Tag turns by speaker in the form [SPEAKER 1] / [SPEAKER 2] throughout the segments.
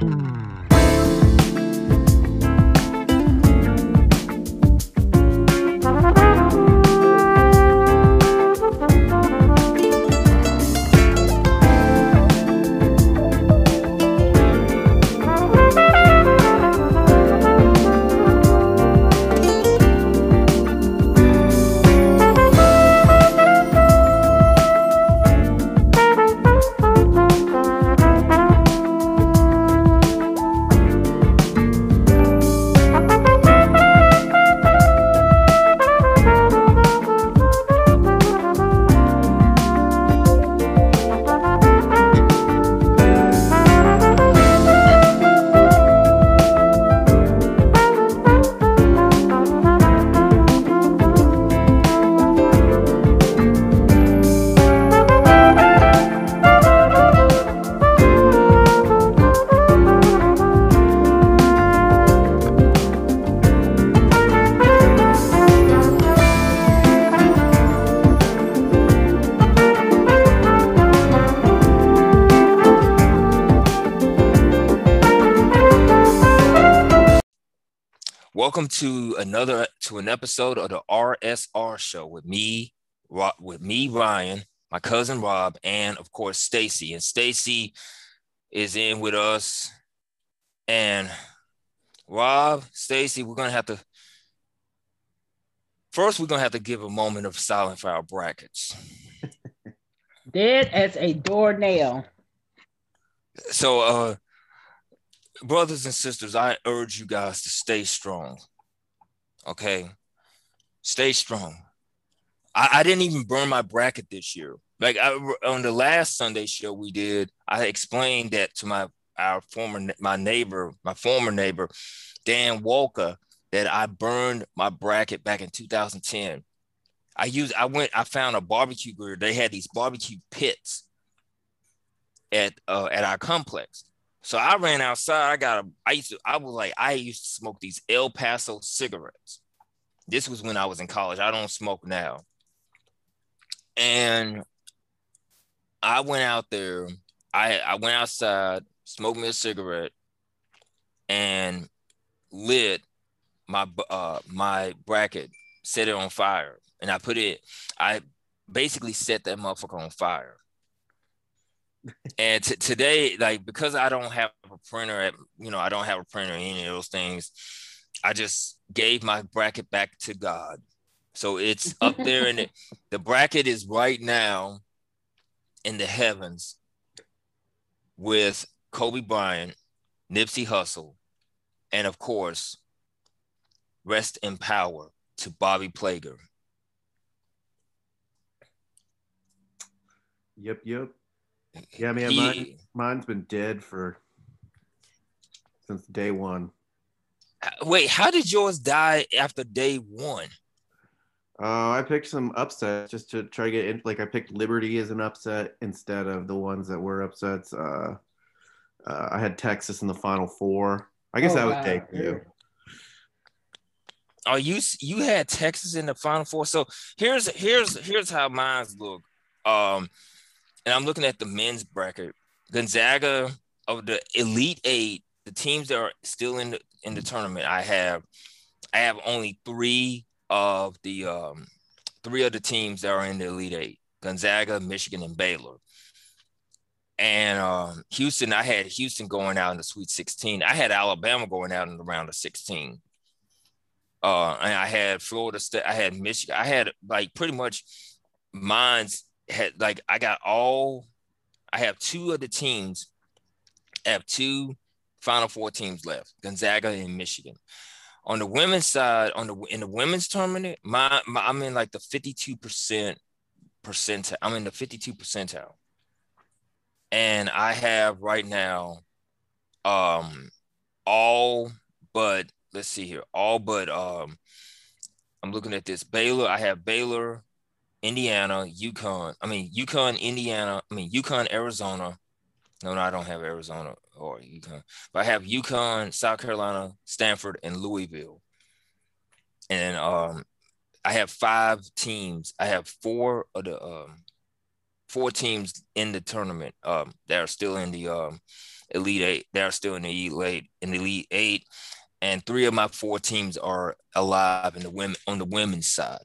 [SPEAKER 1] Mm-hmm. Welcome to another to an episode of the RSR show with me, with me, Ryne, my cousin Rob, and of course Stacey. And Stacey is in with us. And Rob, Stacey, we're gonna have to first we're gonna have to give a moment of silence for our brackets.
[SPEAKER 2] Dead as a doornail.
[SPEAKER 1] So uh brothers and sisters, I urge you guys to stay strong. Okay. Stay strong. I, I didn't even burn my bracket this year. Like I, on the last Sunday show we did, I explained that to my our former my neighbor, my former neighbor, Dan Walker, that I burned my bracket back in 2010. I used I went I found a barbecue grill. They had these barbecue pits at uh, at our complex. So I ran outside. I got a, I used to, I was like, I used to smoke these El Paso cigarettes. This was when I was in college. I don't smoke now. And I went out there. I, I went outside, smoked me a cigarette, and lit my uh my bracket, set it on fire. And I put it, I basically set that motherfucker on fire and t- today, like because I don't have a printer at you know I don't have a printer any of those things, I just gave my bracket back to God. So it's up there and the, the bracket is right now in the heavens with Kobe Bryant, Nipsey Hussle, and of course, rest in power to Bobby Plager.
[SPEAKER 3] Yep, yep. Yeah, man, he, mine, mine's been dead for since day one.
[SPEAKER 1] Wait, how did yours die after day one?
[SPEAKER 3] Uh, I picked some upsets just to try to get in. Like I picked Liberty as an upset instead of the ones that were upsets. Uh, uh I had Texas in the Final Four. I guess oh, that was day two.
[SPEAKER 1] Oh, you you had Texas in the Final Four. So here's here's here's how mine's look. Um, and I'm looking at the men's bracket. Gonzaga of the Elite Eight, the teams that are still in the in the tournament, I have I have only three of the um, three of the teams that are in the Elite Eight: Gonzaga, Michigan, and Baylor. And um, Houston, I had Houston going out in the Sweet 16. I had Alabama going out in the round of 16. Uh, and I had Florida State. I had Michigan. I had like pretty much mine's had like I got all I have two of the teams. I have two Final Four teams left: Gonzaga and Michigan. On the women's side, on the in the women's tournament, my, my I'm in like the 52 percent percentile. I'm in the 52 percentile, and I have right now, um, all but let's see here, all but um, I'm looking at this Baylor. I have Baylor, Indiana, UConn. I mean, UConn, Indiana. I mean, UConn, Arizona. No, no, I don't have Arizona or UConn, but I have UConn, South Carolina, Stanford, and Louisville. And um, I have five teams. I have four of the um, four teams in the tournament um, that are still in the um, Elite Eight. They're still in the Elite in the Elite Eight, and three of my four teams are alive in the women on the women's side.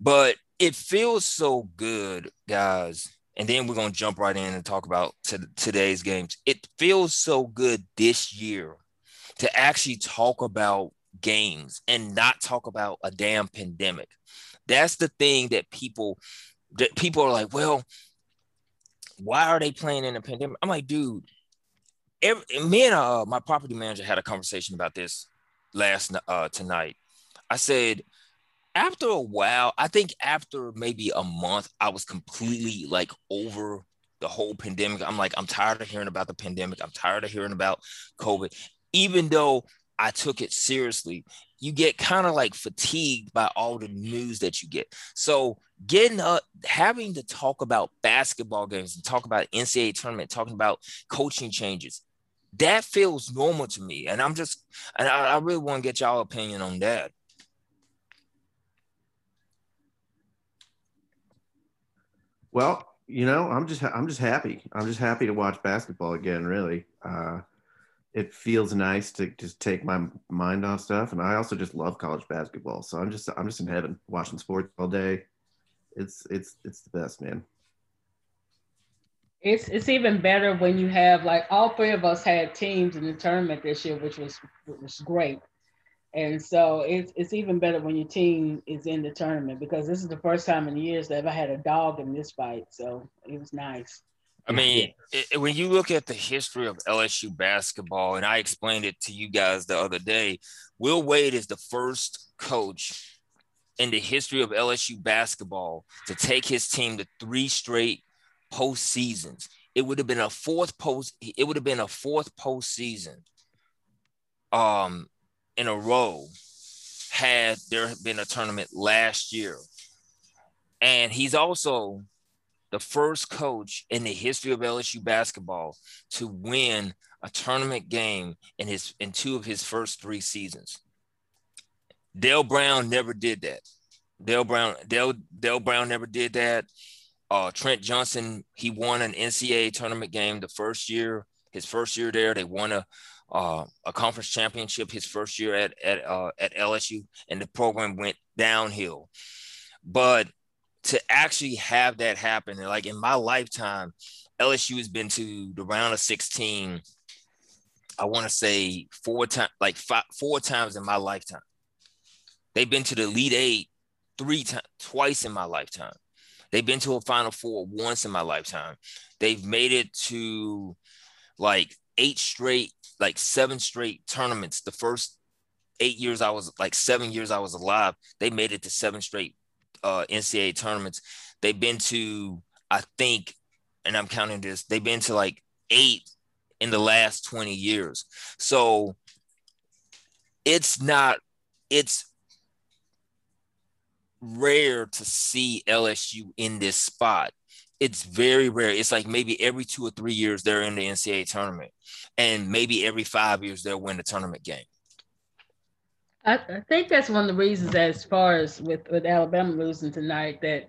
[SPEAKER 1] But it feels so good, guys. And then we're gonna jump right in and talk about to today's games. It feels so good this year to actually talk about games and not talk about a damn pandemic. That's the thing that people that people are like, well, why are they playing in a pandemic? I'm like, dude, every, me and uh, my property manager had a conversation about this last uh, tonight. I said, after a while, I think after maybe a month, I was completely like over the whole pandemic. I'm like, I'm tired of hearing about the pandemic. I'm tired of hearing about COVID. Even though I took it seriously, you get kind of like fatigued by all the news that you get. So getting up, having to talk about basketball games and talk about NCAA tournament, talking about coaching changes, that feels normal to me. And I'm just, and I, I really want to get y'all opinion on that.
[SPEAKER 3] Well, you know, I'm just I'm just happy. I'm just happy to watch basketball again. Really, uh, it feels nice to just take my mind off stuff, and I also just love college basketball. So I'm just I'm just in heaven watching sports all day. It's it's it's the best, man.
[SPEAKER 2] It's it's even better when you have like all three of us had teams in the tournament this year, which was which was great. And so it's it's even better when your team is in the tournament because this is the first time in years that I've had a dog in this fight. So it was nice.
[SPEAKER 1] I mean, it, when you look at the history of LSU basketball, and I explained it to you guys the other day, Will Wade is the first coach in the history of LSU basketball to take his team to three straight postseasons. It would have been a fourth post. It would have been a fourth postseason. Um, in a row had there been a tournament last year. And he's also the first coach in the history of LSU basketball to win a tournament game in his in two of his first three seasons. Dale Brown never did that. Dale Brown, Dale, Dale Brown never did that. Uh, Trent Johnson, he won an NCAA tournament game the first year. His first year there, they won a uh, a conference championship his first year at at uh, at LSU, and the program went downhill. But to actually have that happen, like in my lifetime, LSU has been to the round of 16. I want to say four times, like five, four times in my lifetime. They've been to the Elite Eight three times, twice in my lifetime. They've been to a Final Four once in my lifetime. They've made it to like eight straight like seven straight tournaments. The first eight years I was like seven years I was alive, they made it to seven straight uh, NCAA tournaments. They've been to, I think, and I'm counting this, they've been to like eight in the last 20 years. So it's not, it's rare to see LSU in this spot it's very rare. It's like maybe every two or three years they're in the NCAA tournament, and maybe every five years they'll win a tournament game.
[SPEAKER 2] I, I think that's one of the reasons, as far as with with Alabama losing tonight, that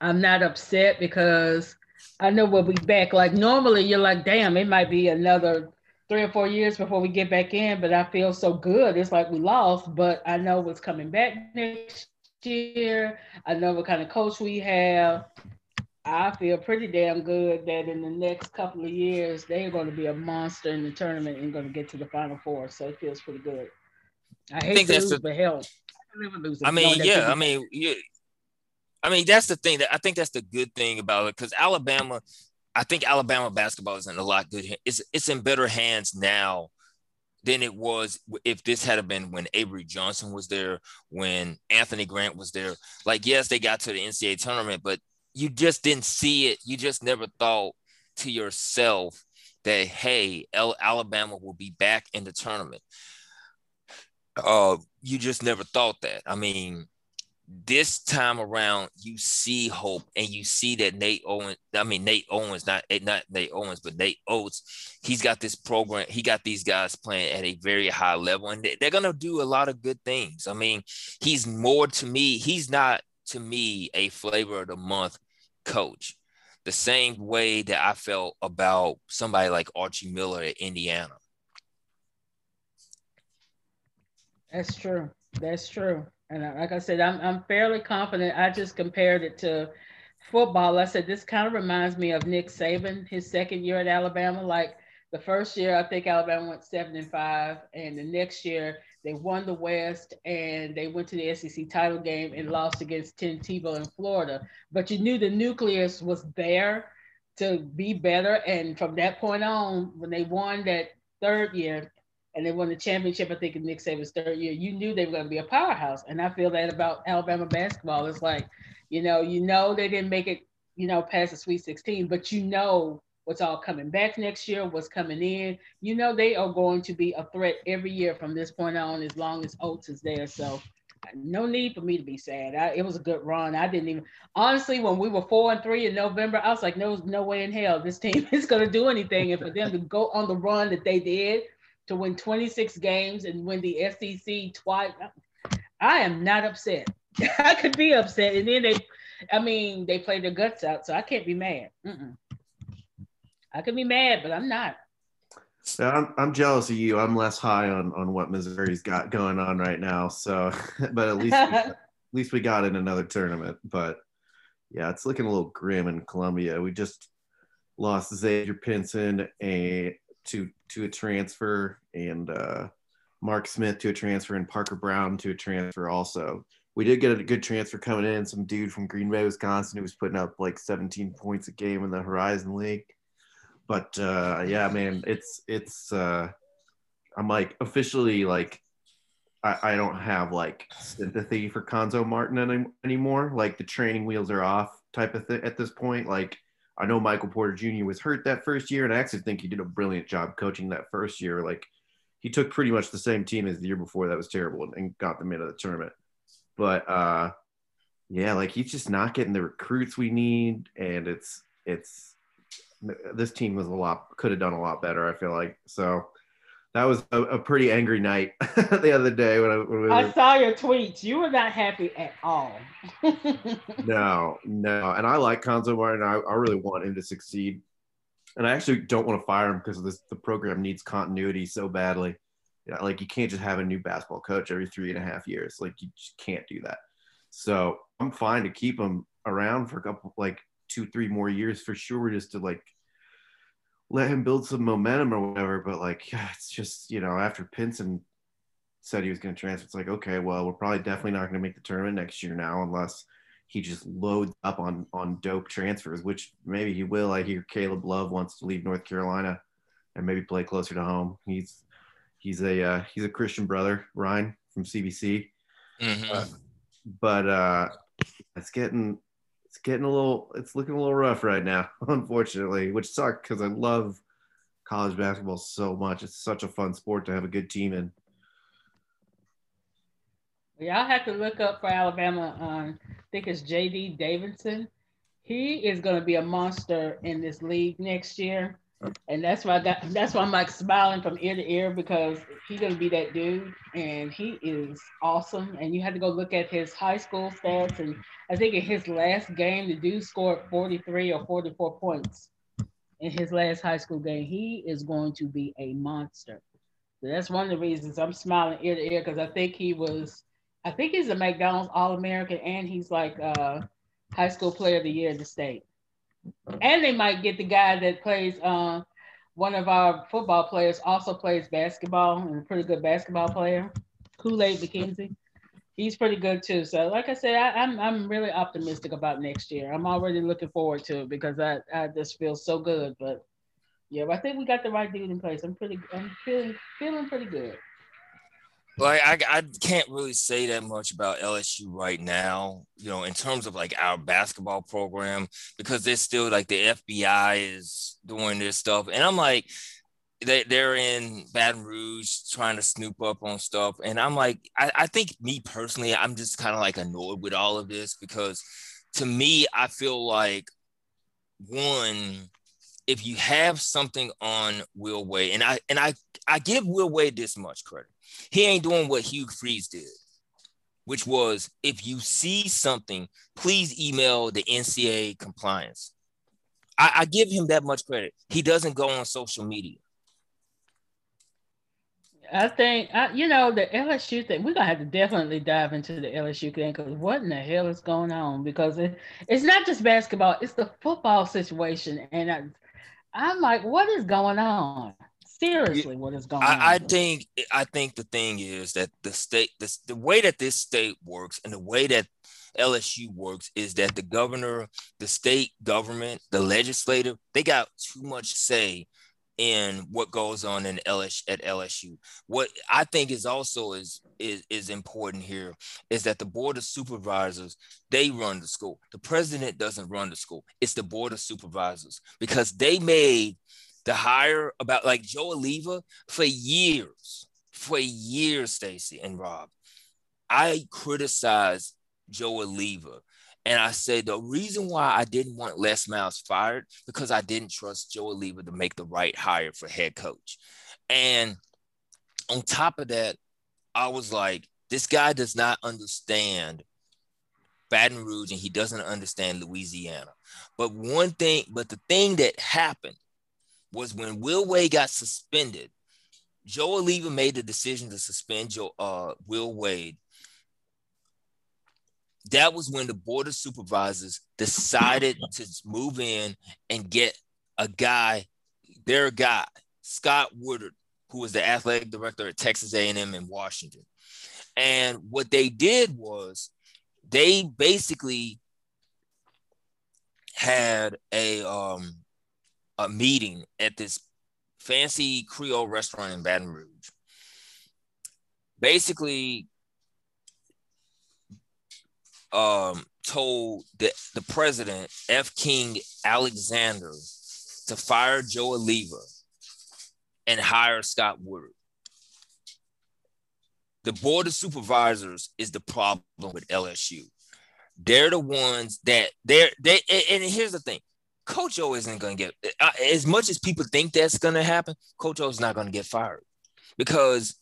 [SPEAKER 2] I'm not upset because I know we'll be back. Like normally, you're like, damn, it might be another three or four years before we get back in, but I feel so good. It's like we lost, but I know what's coming back next year. I know what kind of coach we have. I feel pretty damn good that in the next couple of years they're going to be a monster in the tournament and going to get to the final four. So it feels pretty good. I hate I think to lose, the, but hell,
[SPEAKER 1] I, I mean, yeah, I mean, yeah, I mean that's the thing that I think that's the good thing about it because Alabama, I think Alabama basketball is in a lot good. It's it's in better hands now than it was if this had been when Avery Johnson was there, when Anthony Grant was there. Like, yes, they got to the NCAA tournament, but you just didn't see it. You just never thought to yourself that hey, Alabama will be back in the tournament. Uh, you just never thought that. I mean, this time around, you see hope, and you see that Nate Owens. I mean, Nate Owens, not not Nate Owens, but Nate Oates, He's got this program. He got these guys playing at a very high level, and they're gonna do a lot of good things. I mean, he's more to me. He's not to me a flavor of the month coach. the same way that I felt about somebody like Archie Miller at Indiana.
[SPEAKER 2] That's true. That's true. And like I said, I'm I'm fairly confident. I just compared it to football. I said this kind of reminds me of Nick Saban, his second year at Alabama. Like the first year, I think Alabama went seven and five, and the next year they won the West and they went to the SEC title game and lost against Tim Tebow in Florida. But you knew the nucleus was there to be better, and from that point on, when they won that third year, and they won the championship, I think in Nick Saban's third year, you knew they were going to be a powerhouse. And I feel that about Alabama basketball. It's like, you know, you know they didn't make it, you know, past the Sweet 16, but you know what's all coming back next year, what's coming in. You know they are going to be a threat every year from this point on, as long as Oates is there. So no need for me to be sad. I, it was a good run. I didn't even honestly when we were four and three in November, I was like, no, no way in hell this team is going to do anything. And for them to go on the run that they did to win 26 games and win the SEC twice. I am not upset. I could be upset. And then they, I mean, they played their guts out, so I can't be mad. Mm-mm. I could be mad, but I'm not.
[SPEAKER 3] Yeah, I'm, I'm jealous of you. I'm less high on, on what Missouri's got going on right now. So, but at least we, at least we got in another tournament. But yeah, it's looking a little grim in Columbia. We just lost Xavier Pinson, a to to a transfer and uh, Mark Smith to a transfer and Parker Braun to a transfer also. We did get a good transfer coming in, some dude from Green Bay, Wisconsin, who was putting up like 17 points a game in the Horizon League. But uh, yeah, man, it's it's uh, I'm like officially like I, I don't have like sympathy for Cuonzo Martin any, anymore. Like the training wheels are off type of thing at this point. Like I know Michael Porter Jr. was hurt that first year, and I actually think he did a brilliant job coaching that first year. Like he took pretty much the same team as the year before that was terrible and, and got them into the tournament. But uh, yeah, like he's just not getting the recruits we need, and it's it's this team was a lot could have done a lot better. I feel like so that was a, a pretty angry night the other day when I, when we
[SPEAKER 2] I saw your tweets. You were not happy at all.
[SPEAKER 3] no, no. And I like Cuonzo Martin. I, I really want him to succeed. And I actually don't want to fire him because this the program needs continuity so badly. Yeah, like you can't just have a new basketball coach every three and a half years. Like you just can't do that. So I'm fine to keep him around for a couple, like two, three more years for sure, just to like let him build some momentum or whatever. But like, yeah, it's just you know, after Pinson said he was going to transfer, it's like, okay, well, we're probably definitely not going to make the tournament next year now unless he just loads up on on dope transfers, which maybe he will. I hear Caleb Love wants to leave North Carolina and maybe play closer to home. He's he's a uh, he's a Christian brother, Ryne from CBC. Mm-hmm. Uh, but uh, it's getting it's getting a little it's looking a little rough right now, unfortunately, which sucks because I love college basketball so much. It's such a fun sport to have a good team in.
[SPEAKER 2] Y'all have to look up for Alabama. Um, I think it's JD Davison. He is going to be a monster in this league next year and that's why got that's why I'm like smiling from ear to ear because he's gonna be that dude and he is awesome. And you had to go look at his high school stats and I think in his last game the dude scored 43 or 44 points in his last high school game. He is going to be a monster. So that's one of the reasons I'm smiling ear to ear because I think he was I think he's a McDonald's All American and he's like a high school player of the year in the state and they might get the guy that plays. Uh, one of our football players also plays basketball and a pretty good basketball player, Kool Aid McKinstry. He's pretty good too. So, like I said, I, am I'm, I'm really optimistic about next year. I'm already looking forward to it because I, I just feel so good. But yeah, I think we got the right dude in place. I'm pretty I'm feeling feeling pretty good
[SPEAKER 1] like I, I can't really say that much about LSU right now, you know, in terms of like our basketball program, because they're still like the FBI is doing this stuff. And I'm like, they, they're in Baton Rouge trying to snoop up on stuff. And I'm like, I, I think me personally, I'm just kind of like annoyed with all of this because to me, I feel like one, if you have something on Will Wade, and I and I I give Will Wade this much credit he ain't doing what Hugh Freeze did, which was if you see something, please email the NCAA compliance. I, I give him that much credit. He doesn't go on social media.
[SPEAKER 2] I think I, you know the LSU thing. We're gonna have to definitely dive into the LSU thing because what in the hell is going on? Because it, it's not just basketball; it's the football situation, and I, I'm like, what is going on? Seriously, what is going
[SPEAKER 1] I,
[SPEAKER 2] on?
[SPEAKER 1] I think I think the thing is that the state, the, the way that this state works, and the way that LSU works is that the governor, the state government, the legislative, they got too much say in what goes on in LSU at LSU. What I think is also is, is is important here is that the board of supervisors they run the school. The president doesn't run the school. It's the board of supervisors because they made the hire about like Joe Alleva for years, for years, Stacey and Rob. I criticized Joe Alleva and I said the reason why I didn't want Les Miles fired because I didn't trust Joe Alleva to make the right hire for head coach. And on top of that, I was like, this guy does not understand Baton Rouge and he doesn't understand Louisiana. But one thing, but the thing that happened was when Will Wade got suspended, Joe Alleva made the decision to suspend Joe, uh, Will Wade that was when the board of supervisors decided to move in and get a guy, their guy, Scott Woodward, who was the athletic director at Texas A&M in Washington. And what they did was they basically had a um, a meeting at this fancy Creole restaurant in Baton Rouge. Basically, um, told the, the president, F. King Alexander, to fire Joe Alleva and hire Scott Woodward. The board of supervisors is the problem with LSU. They're the ones that they're they and here's the thing. Coach O isn't going to get uh, as much as people think that's going to happen. Coach O is not going to get fired because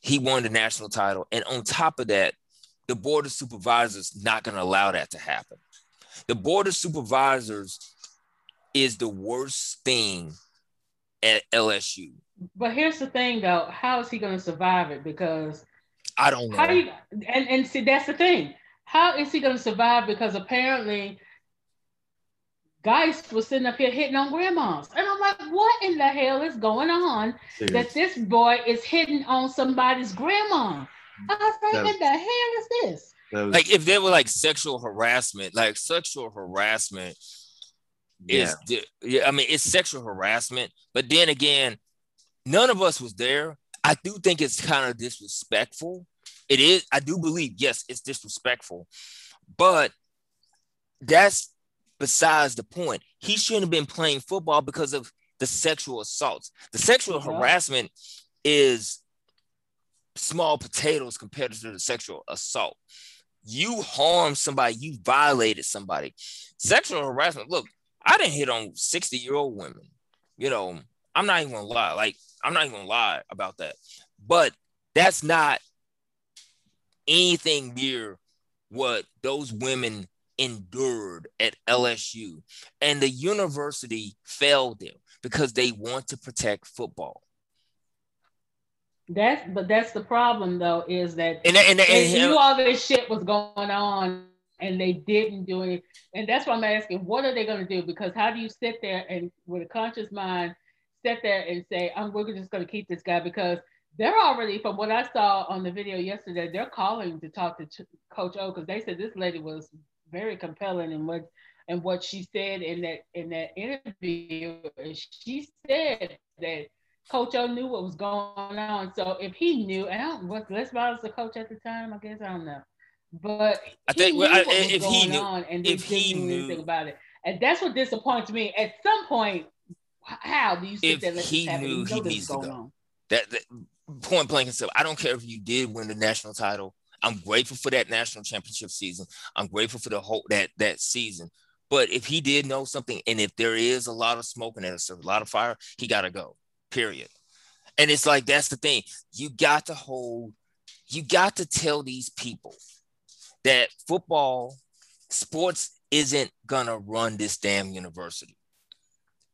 [SPEAKER 1] he won the national title, and on top of that, the board of supervisors not going to allow that to happen. The board of supervisors is the worst thing at LSU.
[SPEAKER 2] But here's the thing, though: how is he going to survive it? Because
[SPEAKER 1] I don't know.
[SPEAKER 2] How you, and and see, that's the thing. How is he going to survive? Because apparently, guys was sitting up here hitting on grandmas, and I'm like, what in the hell is going on Dude. that this boy is hitting on somebody's grandma? I was like, what the hell is this?
[SPEAKER 1] Was, like if there were like sexual harassment, like sexual harassment yeah. is yeah, I mean it's sexual harassment, but then again, none of us was there. I do think it's kind of disrespectful. It is, I do believe, yes, it's disrespectful, but that's besides the point. He shouldn't have been playing football because of the sexual assaults. The sexual yeah. harassment is small potatoes compared to the sexual assault. You harm somebody, you violated somebody. Sexual harassment. Look, I didn't hit on 60 year old women. You know, I'm not even gonna lie. Like, I'm not even gonna lie about that. But that's not anything near what those women endured at LSU. And the university failed them because they want to protect football.
[SPEAKER 2] That's but that's the problem though is that and, and, and, they knew all this shit was going on and they didn't do it. And that's why I'm asking, what are they going to do? Because how do you sit there and with a conscious mind sit there and say, I'm we're just going to keep this guy because they're already from what I saw on the video yesterday, they're calling to talk to Ch- Coach O because they said this lady was very compelling in what and what she said in that in that interview. She said that Coach O knew what was going on. So if he knew, and I don't was Les Miles the coach at the time, I guess I don't know. But I think well, I, if he knew, and if he knew anything about it, and that's what disappoints me. At some point, how do you sit if there? Let he knew he needs to go. On?
[SPEAKER 1] That, that point blank and stuff. I don't care if you did win the national title. I'm grateful for that national championship season. I'm grateful for the whole that that season. But if he did know something, and if there is a lot of smoke and there's a lot of fire, he got to go period. And it's like that's the thing. You got to hold, you got to tell these people that football, sports isn't gonna run this damn university.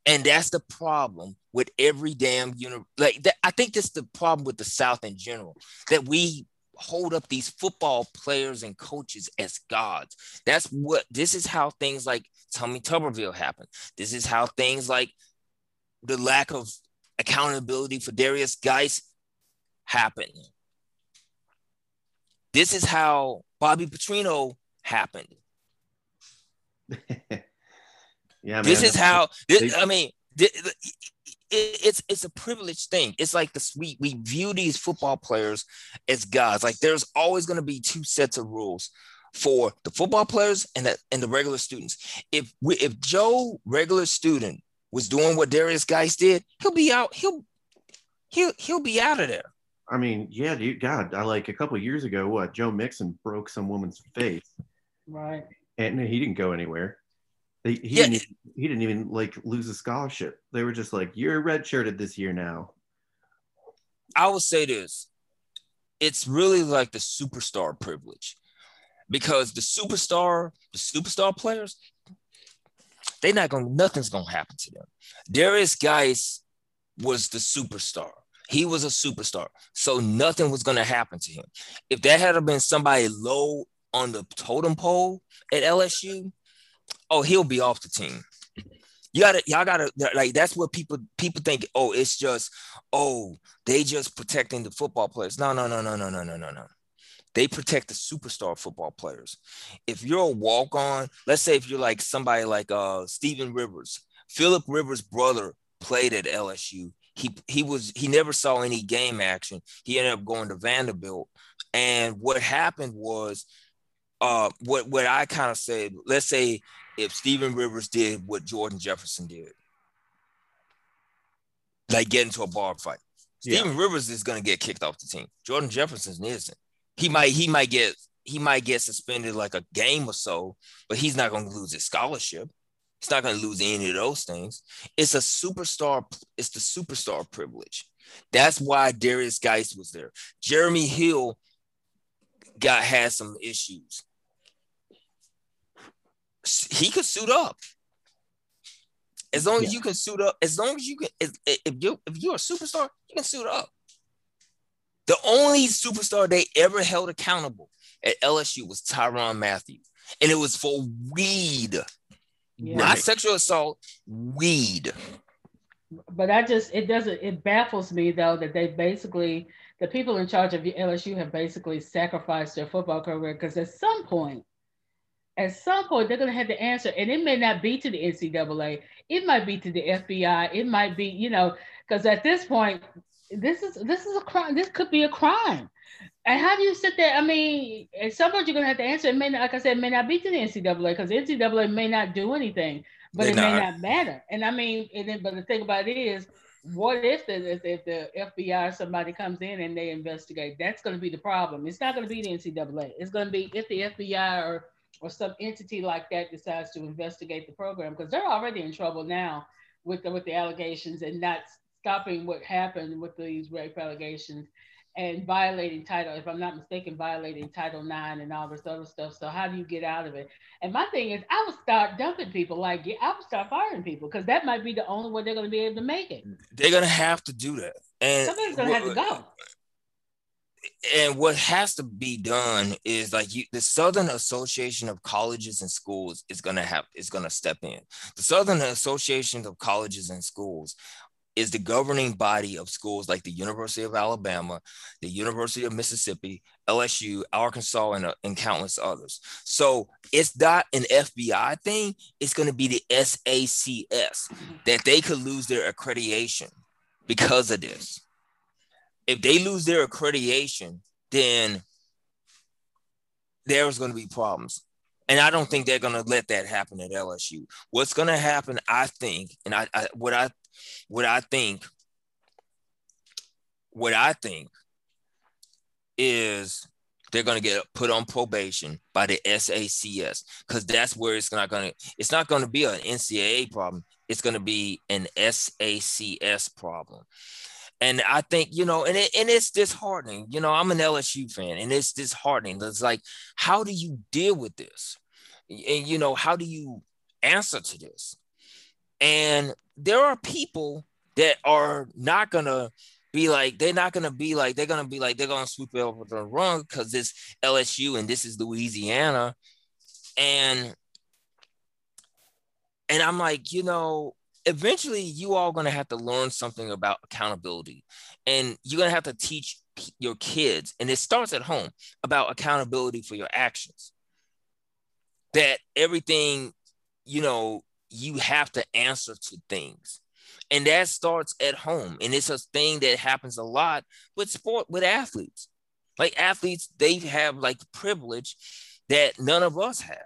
[SPEAKER 1] And that's the problem with every damn uni- like that. I think that's the problem with the South in general that we hold up these football players and coaches as gods. That's what this is how things like Tommy Tuberville happened. This is how things like the lack of accountability for Derrius Guice happened. This is how Bobby Petrino happened.
[SPEAKER 3] yeah,
[SPEAKER 1] This is how this, I mean, th- th- it, it's it's a privileged thing. It's like the we we view these football players as gods. Like there's always going to be two sets of rules for the football players and the and the regular students. If we if Joe regular student was doing what Derrius Guice did, he'll be out. He'll he'll he'll be out of there.
[SPEAKER 3] I mean, yeah, dude. God, I like a couple years ago, what Joe Mixon broke some woman's face,
[SPEAKER 2] Right.
[SPEAKER 3] and he didn't go anywhere. He, he
[SPEAKER 1] Yeah.
[SPEAKER 3] didn't. Even, he didn't even like lose a scholarship. They were just like, "You're redshirted this year now."
[SPEAKER 1] I will say this: it's really like the superstar privilege, because the superstar, the superstar players, they're not gonna. Nothing's gonna happen to them. Derrius Guice was the superstar. He was a superstar, so nothing was gonna happen to him. If that had been somebody low on the totem pole at LSU, oh, he'll be off the team. You gotta, y'all gotta like that's what people people think. Oh, it's just, oh, they just protecting the football players. No, no, no, no, no, no, no, no, no. They protect the superstar football players. If you're a walk-on, let's say if you're like somebody like uh Stephen Rivers, Philip Rivers' brother played at LSU. He he was he never saw any game action. He ended up going to Vanderbilt. And what happened was uh what what I kind of said, let's say if Stephen Rivers did what Jordan Jefferson did, like get into a bar fight.
[SPEAKER 3] Yeah.
[SPEAKER 1] Stephen Rivers is gonna get kicked off the team. Jordan Jefferson isn't. He might he might get he might get suspended like a game or so, but he's not gonna lose his scholarship. He's not gonna lose any of those things. It's a superstar, it's the superstar privilege. That's why Derrius Guice was there. Jeremy Hill got had some issues. He could suit up. As long as
[SPEAKER 3] Yeah.
[SPEAKER 1] you can suit up, as long as you can, if, if you if you're a superstar, you can suit up. The only superstar they ever held accountable at LSU was Tyrann Mathieu, and it was for weed,
[SPEAKER 2] Yeah.
[SPEAKER 1] not sexual assault, weed.
[SPEAKER 2] But I just it doesn't it baffles me though that they basically the people in charge of LSU have basically sacrificed their football career because at some point, at some point they're gonna have to answer, and it may not be to the NCAA, it might be to the FBI, it might be you know because at this point this is this is a crime. This could be a crime. And how do you sit there? I mean, at some point you're gonna have to answer. It may not, like I said, it may not be to the NCAA because the NCAA may not do anything, but
[SPEAKER 1] They're
[SPEAKER 2] it may
[SPEAKER 1] not.
[SPEAKER 2] not matter. And I mean, and then, but the thing about it is, what if the if, if the FBI or somebody comes in and they investigate? That's going to be the problem. It's not going to be the NCAA. It's going to be if the FBI or or some entity like that decides to investigate the program because they're already in trouble now with the with the allegations and not stopping what happened with these rape allegations and violating title if i'm not mistaken violating title ix and all this other stuff. So how do you get out of it? And my thing is i would start dumping people like i would start firing people because that might be the only way they're going to be able to make it.
[SPEAKER 1] They're gonna have to do that, and
[SPEAKER 2] somebody's going to have to go
[SPEAKER 1] and what has to be done is like you, the Southern Association of Colleges and Schools is gonna have is gonna step in. The Southern Association of Colleges and Schools is the governing body of schools like the University of Alabama, the University of Mississippi, LSU, Arkansas, and, uh, and countless others. So it's not an FBI thing. It's going to be the SACS that they could lose their accreditation because of this. If they lose their accreditation, then there's going to be problems. And I don't think they're going to let that happen at LSU. What's going to happen, I think, and I, I what I what I think what I think is they're going to get put on probation by the SACS because that's where it's not going to it's not going to be an NCAA problem. It's going to be an SACS problem. And I think, you know, and, it, and it's disheartening. You know, I'm an LSU fan and it's disheartening. It's like, how do you deal with this? And, you know, how do you answer to this? And there are people that are not gonna be like they're not gonna be like they're gonna be like they're gonna sweep it over the run because it's LSU and this is Louisiana, and and I'm like, you know, eventually you all gonna have to learn something about accountability, and you're gonna have to teach your kids, and it starts at home about accountability for your actions. That everything, you know, you have to answer to things. And that starts at home. And it's a thing that happens a lot with sport with athletes. Like athletes they have like privilege that none of us have.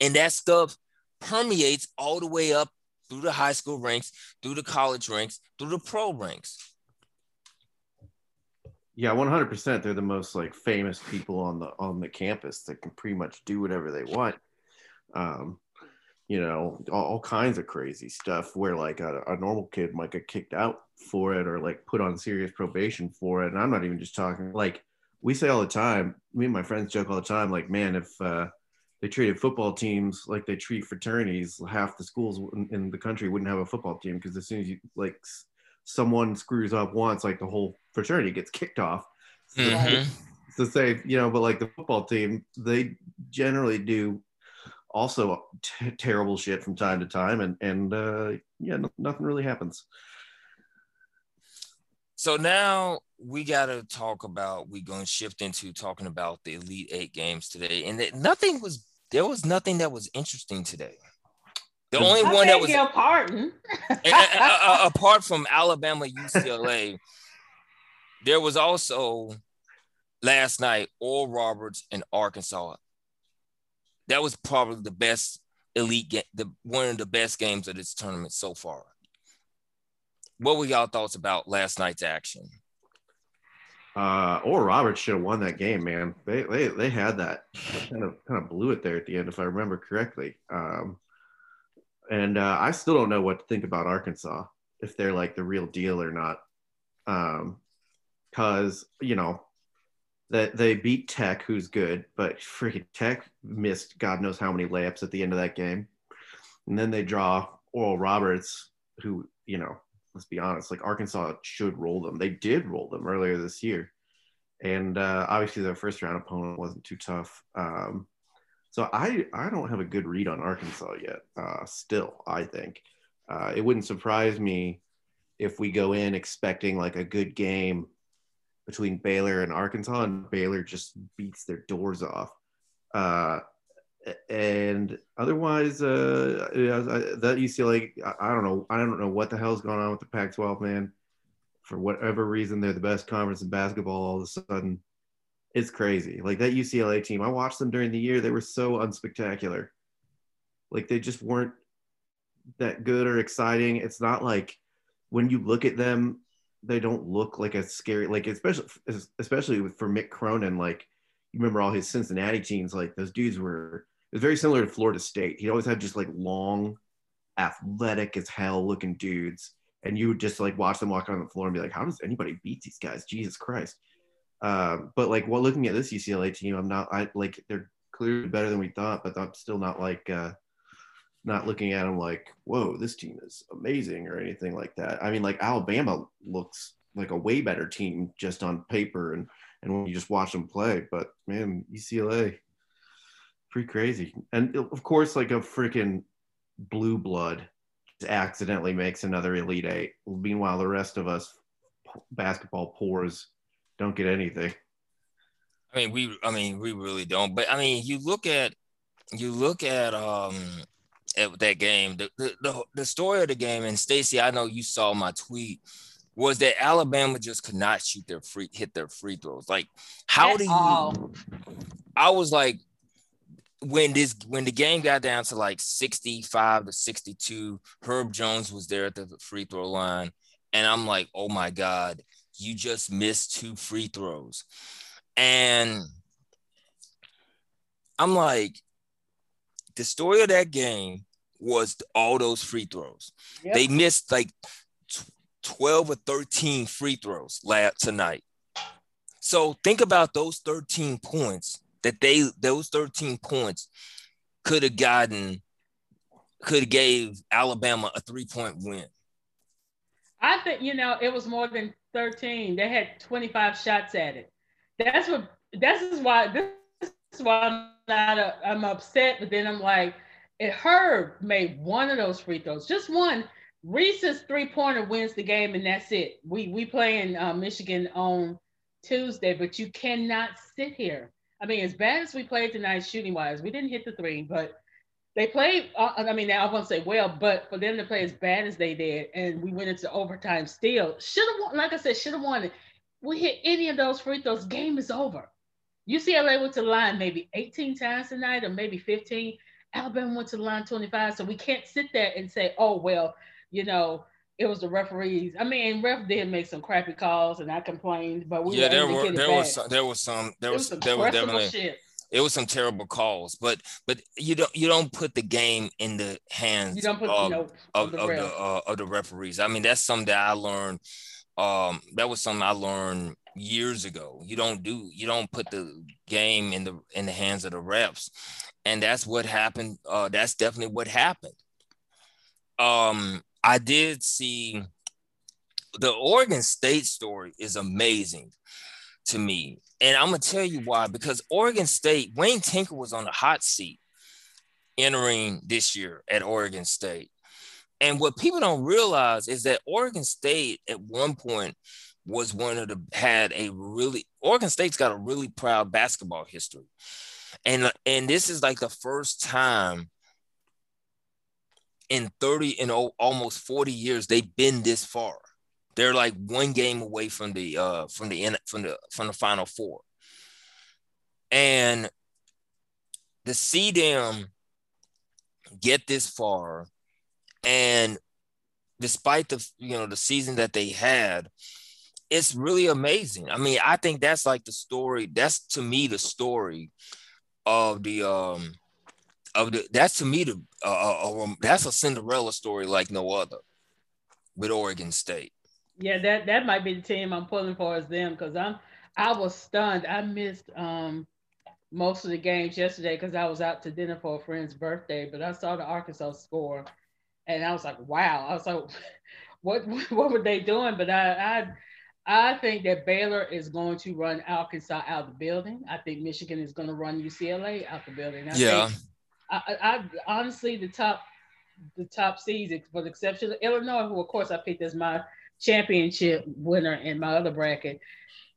[SPEAKER 1] And that stuff permeates all the way up through the high school ranks through the college ranks through the pro ranks.
[SPEAKER 3] Yeah 100% they're the most like famous people on the on the campus that can pretty much do whatever they want. Um you know, all, all kinds of crazy stuff where like a, a, normal kid might get kicked out for it or like put on serious probation for it. And I'm not even just talking like we say all the time, me and my friends joke all the time, like, man, if uh, they treated football teams like they treat fraternities, half the schools in, in the country wouldn't have a football team because as soon as you like someone screws up once, like the whole fraternity gets kicked off. So, mm-hmm. to say, you know, but like the football team, they generally do also t- terrible shit from time to time, and and uh, yeah, no, nothing really happens.
[SPEAKER 1] So now we got to talk about. We're going to shift into talking about the Elite Eight games today, and that nothing was there was nothing that was interesting today. The only I one that was
[SPEAKER 2] pardon.
[SPEAKER 1] apart from Alabama UCLA, there was also last night Oral Roberts and Arkansas that was probably the best elite game, the one of the best games of this tournament so far. What were y'all thoughts about last night's action?
[SPEAKER 3] Uh, Oral Roberts should have won that game, man. They they they had that kind of kind of blew it there at the end, if I remember correctly. Um, and uh, I still don't know what to think about Arkansas if they're like the real deal or not. Um, cause you know that they beat Tech, who's good, but freaking Tech missed God knows how many layups at the end of that game. And then they draw Oral Roberts, who, you know, let's be honest, like Arkansas should roll them. They did roll them earlier this year. And uh, obviously their first round opponent wasn't too tough. Um, so I, I don't have a good read on Arkansas yet. Uh, still, I think uh, it wouldn't surprise me if we go in expecting like a good game between Baylor and Arkansas, and Baylor just beats their doors off. And otherwise, uh, that UCLA, I don't know, I don't know what the hell's going on with the Pac-12, man. For whatever reason, they're the best conference in basketball. All of a sudden, it's crazy. Like that UCLA team, I watched them during the year. They were so unspectacular. Like they just weren't that good or exciting. It's not like when you look at them they don't look like a scary like especially especially for Mick Cronin like you remember all his Cincinnati teams like those dudes were was very similar to Florida State. He always had just like long, athletic as hell looking dudes, and you would just like watch them walk on the floor and be like, how does anybody beat these guys? Jesus Christ! Uh, but like, while looking at this UCLA team, I'm not I like they're clearly better than we thought, but I'm still not like uh, not looking at them like, whoa, this team is amazing or anything like that. I mean, like Alabama looks like a way better team just on paper and and when you just watch them play. But man, UCLA, pretty crazy. And of course, like a freaking blue blood accidentally makes another Elite Eight. Meanwhile, the rest of us basketball poors don't get anything.
[SPEAKER 1] I mean, we I mean, we really don't. But I mean, you look at you look at um at that game. The, the, the, the story of the game, and Stacey, I know you saw my tweet, was that Alabama just could not shoot their free hit their free throws. Like, how At do you? All. I was like, when this when the game got down to like 65 to 62, Herb Jones was there at the free throw line. And I'm like, oh my God, you just missed two free throws. And I'm like, the story of that game was all those free throws. Yep. They missed like 12 or 13 free throws last tonight. So think about those 13 points that they those 13 points could have gotten could have gave Alabama a three point win.
[SPEAKER 2] I think you know it was more than 13. They had 25 shots at it. That's what. This is why. This is why I'm not. A, I'm upset. But then I'm like, it Herb made one of those free throws, just one. Reese's three pointer wins the game, and that's it. We we play in uh, Michigan on Tuesday, but you cannot sit here. I mean, as bad as we played tonight, shooting wise, we didn't hit the three, but they played. Uh, I mean, I won't say well, but for them to play as bad as they did, and we went into overtime still, should have won. Like I said, should have won it. We hit any of those free throws, game is over. UCLA went to the line maybe 18 times tonight, or maybe 15. Alabama went to the line 25. So we can't sit there and say, oh well, you know, it was the referees. I mean, ref did make some crappy calls, and I complained, but we
[SPEAKER 1] yeah, there were there was some, there was some there was, was there was definitely shit. it was some terrible calls, but but you don't you don't put the game in the hands you don't put, of, you know, of, of, the, of the, uh, of the referees. I mean, that's something that I learned. Um, that was something I learned years ago. You don't do you don't put the game in the in the hands of the refs, and that's what happened. Uh, that's definitely what happened. Um, I did see hmm. the Oregon State story is amazing to me. And I'm gonna tell you why, because Oregon State, Wayne Tinkle was on the hot seat entering this year at Oregon State. And what people don't realize is that Oregon State at one point was one of the had a really Oregon State's got a really proud basketball history. And and this is like the first time in 30 in almost 40 years they've been this far. They're like one game away from the uh from the from the from the final four. And to see them get this far and despite the you know the season that they had it's really amazing. I mean i think that's like the story that's to me the story of the um of the that's to me the uh, uh, that's a Cinderella story like no other with Oregon State.
[SPEAKER 2] Yeah, that that might be the team I'm pulling for as them because I'm I was stunned. I missed um most of the games yesterday because I was out to dinner for a friend's birthday, but I saw the Arkansas score and I was like, wow. I was like, what what were they doing? But I I I think that Baylor is going to run Arkansas out of the building. I think Michigan is going to run UCLA out the building. I
[SPEAKER 1] yeah.
[SPEAKER 2] Think, I, I honestly the top the top seeds, for the exception of Illinois, who of course I picked as my championship winner in my other bracket.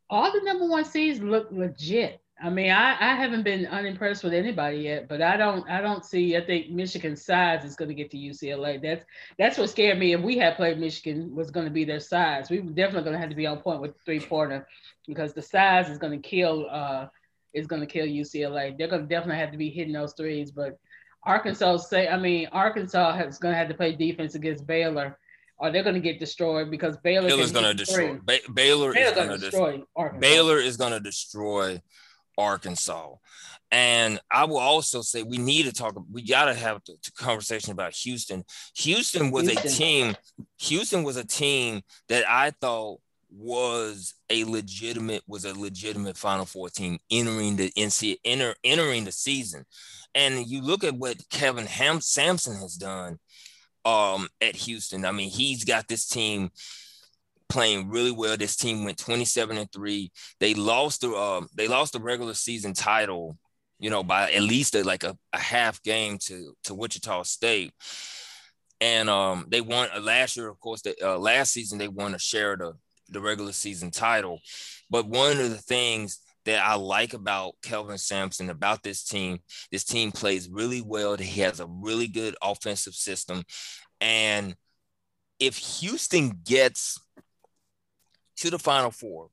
[SPEAKER 2] All the number one seeds look legit. I mean, I, I haven't been unimpressed with anybody yet, but I don't I don't see. I think Michigan's size is going to get to UCLA. That's that's what scared me. If we had played Michigan, was going to be their size. We were definitely to have to be on point with three pointer because the size is going to kill uh, is going to kill UCLA. They're going to definitely have to be hitting those threes. But Arkansas say, I mean, Arkansas is going to have to play defense against Baylor, or they're going to get destroyed because Baylor
[SPEAKER 1] Baylor's going to destroy. Ba- Baylor is going to destroy. Arkansas. Baylor is going to destroy Arkansas. And I will also say we need to talk. We got to have a conversation about Houston. Houston was Houston. a team. Houston was a team that I thought was a legitimate was a legitimate Final Four team entering the NCAA enter, entering the season, and you look at what Kelvin Ham- Sampson has done um, at Houston. I mean, he's got this team playing really well. This team went 27 and three. They lost the uh, they lost the regular season title, you know, by at least a, like a, a half game to to Wichita State. And um, they won uh, last year, of course. The, uh, last season they won a share of the the regular season title. But one of the things that I like about Kelvin Sampson, about this team, this team plays really well. He has a really good offensive system. And if Houston gets to the final four,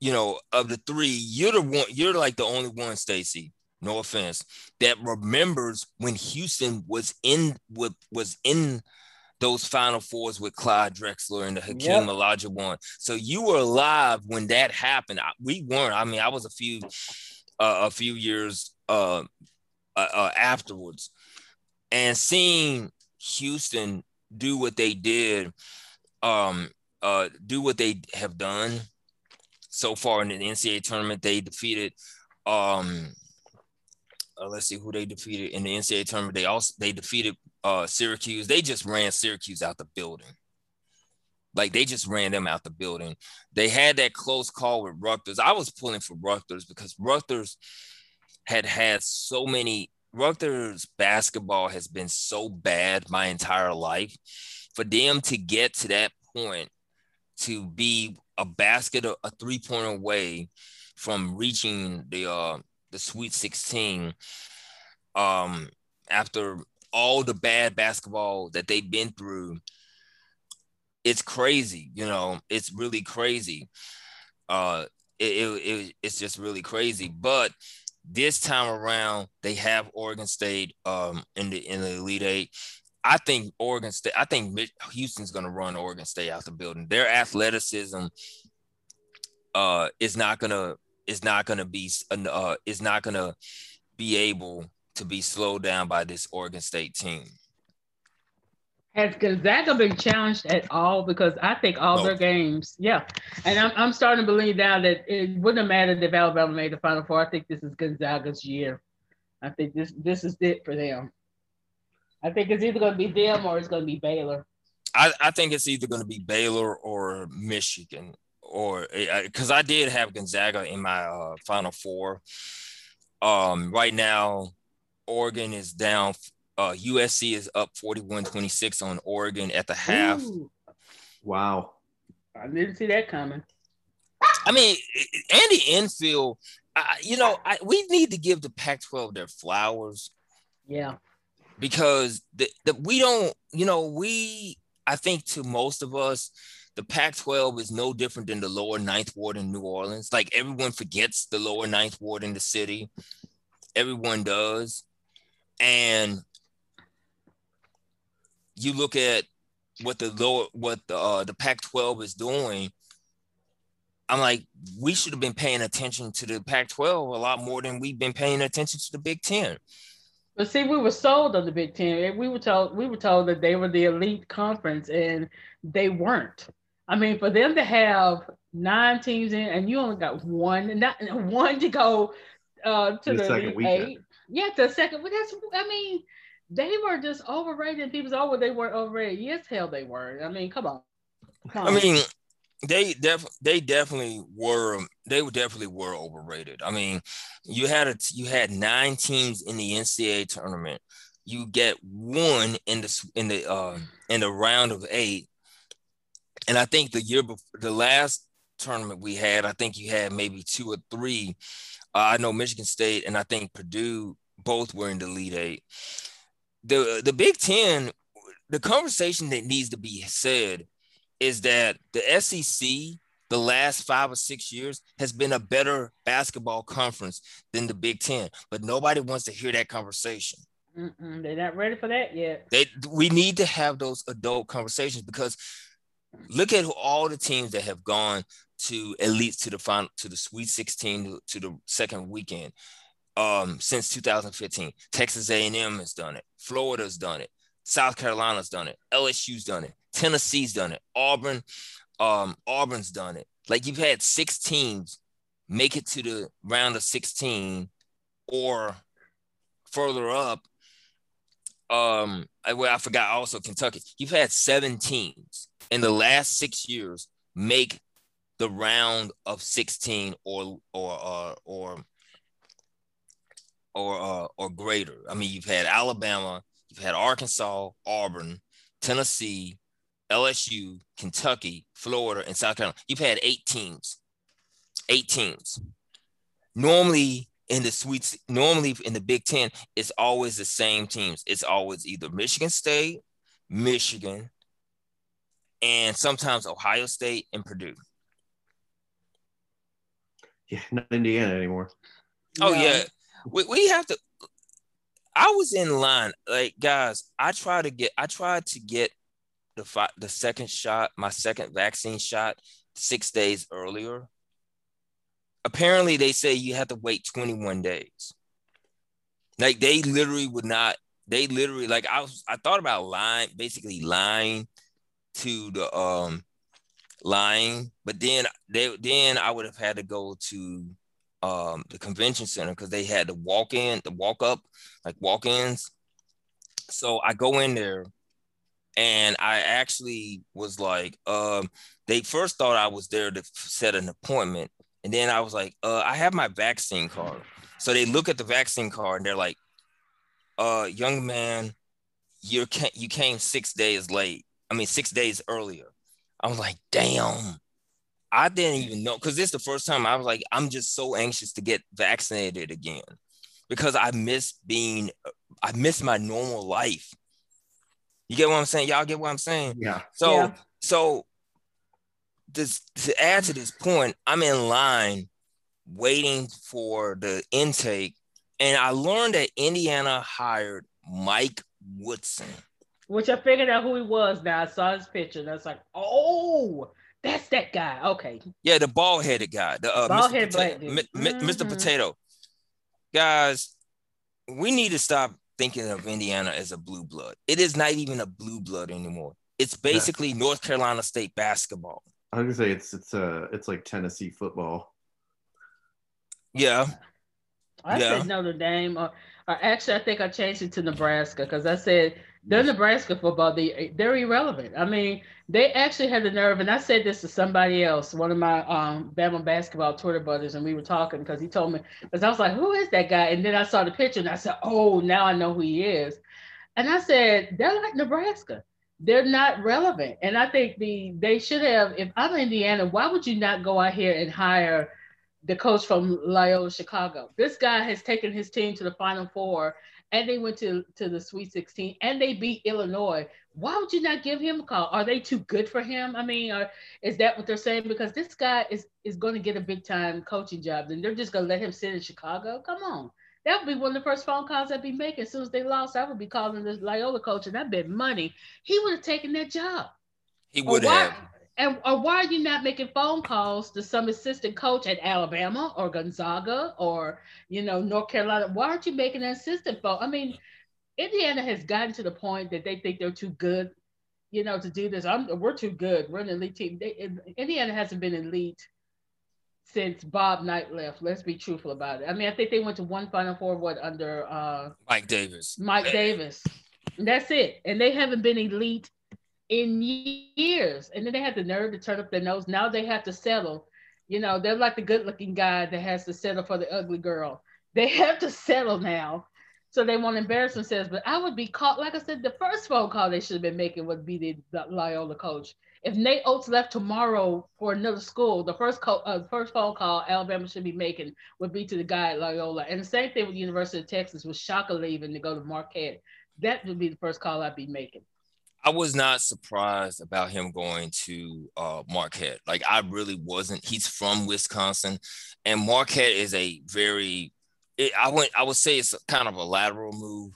[SPEAKER 1] you know, of the three, you're the one, you're like the only one, Stacey. No offense, that remembers when Houston was in was in those Final Fours with Clyde Drexler and the Hakeem yep. Olajuwon. So you were alive when that happened. We weren't. I mean, I was a few uh, a few years uh, uh, uh, afterwards, and seeing Houston do what they did, um, uh, do what they have done so far in the NCAA tournament. They defeated um, uh, let's see who they defeated in the NCAA tournament. They also they defeated uh, Syracuse. They just ran Syracuse out the building. Like they just ran them out the building. They had that close call with Rutgers. I was pulling for Rutgers because Rutgers had had so many. Rutgers basketball has been so bad my entire life. For them to get to that point, to be a basket, a three point away from reaching the uh, the Sweet 16, um, after all the bad basketball that they've been through it's crazy, you know, it's really crazy. Uh, it, it, it, it's just really crazy. But this time around, they have Oregon State um, in the in the Elite Eight. I think Oregon State. I think Houston's going to run Oregon State out the building. Their athleticism uh, is not gonna is not gonna be uh, is not gonna be able to be slowed down by this Oregon State team.
[SPEAKER 2] Has Gonzaga been challenged at all? Because I think all their games, yeah. And I'm, I'm starting to believe now that it wouldn't have mattered if Alabama made the Final Four. I think this is Gonzaga's year. I think this this is it for them. I think it's either going to be them or it's going to be Baylor.
[SPEAKER 1] I, I think it's either going to be Baylor or Michigan, or because I did have Gonzaga in my uh, Final Four. Um, right now, Oregon is down uh, USC is up 41-26 on Oregon at the half. Ooh.
[SPEAKER 3] Wow.
[SPEAKER 2] I didn't see that coming.
[SPEAKER 1] I mean, Andy Enfield, I, you know, I, we need to give the Pac-12 their flowers.
[SPEAKER 2] Yeah.
[SPEAKER 1] Because the, the, we don't, you know, we, I think to most of us, the Pac-12 is no different than the lower ninth ward in New Orleans. Like everyone forgets the lower ninth ward in the city. Everyone does. And you look at what the lower what the uh, the Pac-12 is doing, I'm like, we should have been paying attention to the Pac-12 a lot more than we've been paying attention to the Big Ten.
[SPEAKER 2] But see, we were sold on the Big Ten. We were told we were told that they were the elite conference, and they weren't. I mean, for them to have nine teams in, and you only got one, not one to go uh, to the, the second weekend. eight. Yeah, the second. Well, that's. I mean, they were just overrated. People say, "Oh, they weren't overrated." Yes, hell, they were. I mean, come on.
[SPEAKER 1] Come I mean, they def they definitely were. They were definitely were overrated. I mean, you had a you had nine teams in the NCAA tournament. You get one in the in the uh, in the round of eight, and I think the year before the last tournament we had, I think you had maybe two or three. I know Michigan State and I think Purdue both were in the Elite Eight the the Big Ten, the conversation that needs to be said is that the SEC, the last five or six years, has been a better basketball conference than the Big Ten, but nobody wants to hear that conversation.
[SPEAKER 2] Mm-mm, they're not ready for that yet.
[SPEAKER 1] They, we need to have those adult conversations because look at all the teams that have gone to least to the final to the Sweet 16 to, to the second weekend um, since 2015. Texas A&M has done it. Florida's done it. South Carolina's done it. LSU's done it. Tennessee's done it. Auburn, um, Auburn's done it. Like you've had six teams make it to the round of 16 or further up. Um, I, well, I forgot also Kentucky. You've had seven teams in the last six years make the round of 16 or or or, or or uh, or greater. I mean, you've had Alabama, you've had Arkansas, Auburn, Tennessee, LSU, Kentucky, Florida, and South Carolina. You've had eight teams. Eight teams. Normally in the sweets, normally in the Big Ten, it's always the same teams. It's always either Michigan State, Michigan, and sometimes Ohio State and Purdue.
[SPEAKER 3] Yeah, not Indiana anymore.
[SPEAKER 1] Oh yeah, we, we have to I was in line. Like guys, I tried to get I tried to get the fi- the second shot, my second vaccine shot 6 days earlier. Apparently they say you have to wait 21 days. Like they literally would not they literally like I was I thought about lying basically lying to the um lying, but then they then I would have had to go to um, the convention center because they had the walk in, the walk up, like walk ins. So I go in there and I actually was like, um, they first thought I was there to set an appointment. And then I was like, uh, I have my vaccine card. So they look at the vaccine card and they're like, uh, young man, you're you came six days late. I mean, six days earlier. I was like, damn. I didn't even know because this is the first time I was like, I'm just so anxious to get vaccinated again because I miss being, I miss my normal life. You get what I'm saying? Y'all get what I'm saying?
[SPEAKER 3] Yeah.
[SPEAKER 1] So,
[SPEAKER 2] Yeah.
[SPEAKER 1] so this to add to this point, I'm in line waiting for the intake, and I learned that Indiana hired Mike Woodson.
[SPEAKER 2] Which I figured out who he was now. I saw his picture and I was like, oh, that's that guy. Okay.
[SPEAKER 1] Yeah, the bald headed guy, the uh, Mr.
[SPEAKER 2] Bald-headed
[SPEAKER 1] Potato,
[SPEAKER 2] black dude.
[SPEAKER 1] Mi- Mi- Mr. Potato. Guys, we need to stop thinking of Indiana as a blue blood. It is not even a blue blood anymore. It's basically North Carolina State basketball.
[SPEAKER 3] I was gonna say it's it's uh it's like Tennessee football.
[SPEAKER 1] Yeah,
[SPEAKER 2] I
[SPEAKER 1] Yeah.
[SPEAKER 2] said Notre Dame, or, or actually, I think I changed it to Nebraska because I said they're Nebraska football. They they're irrelevant. I mean, they actually had the nerve, and I said this to somebody else, one of my um Bama basketball Twitter buddies, and we were talking because he told me because I was like, who is that guy? And then I saw the picture, and I said, oh, now I know who he is. And I said, they're like Nebraska. They're not relevant. And I think the they should have, if I'm Indiana, why would you not go out here and hire the coach from Loyola Chicago? This guy has taken his team to the final four and they went to, to the Sweet 16 and they beat Illinois. Why would you not give him a call? Are they too good for him? I mean, or is that what they're saying? Because this guy is is going to get a big time coaching job, and they're just going to let him sit in Chicago. Come on, that would be one of the first phone calls I'd be making. As soon as they lost, I would be calling the Loyola coach, and I bet money he would have taken that job.
[SPEAKER 1] he would have.
[SPEAKER 2] And or why are you not making phone calls to some assistant coach at Alabama or Gonzaga or you know North Carolina? Why aren't you making an assistant phone? I mean, Indiana has gotten to the point that they think they're too good, you know, to do this. I'm, we're too good. We're an elite team. They, Indiana hasn't been elite since Bob Knight left. Let's be truthful about it. I mean, I think they went to one Final Four what under uh,
[SPEAKER 1] Mike Davis.
[SPEAKER 2] Mike Davis. And that's it. And they haven't been elite in years. And then they had the nerve to turn up their nose. Now they have to settle. You know, they're like the good looking guy that has to settle for the ugly girl. They have to settle now. So they won't embarrass themselves. But I would be caught, like I said, the first phone call they should have been making would be the, the Loyola coach. If Nate Oats left tomorrow for another school, the first co- uh, first phone call Alabama should be making would be to the guy at Loyola. And the same thing with the University of Texas with Shaka leaving to go to Marquette. That would be the first call I'd be making.
[SPEAKER 1] I was not surprised about him going to uh, Marquette. Like I really wasn't. He's from Wisconsin, and Marquette is a very. It, I went. I would say it's kind of a lateral move,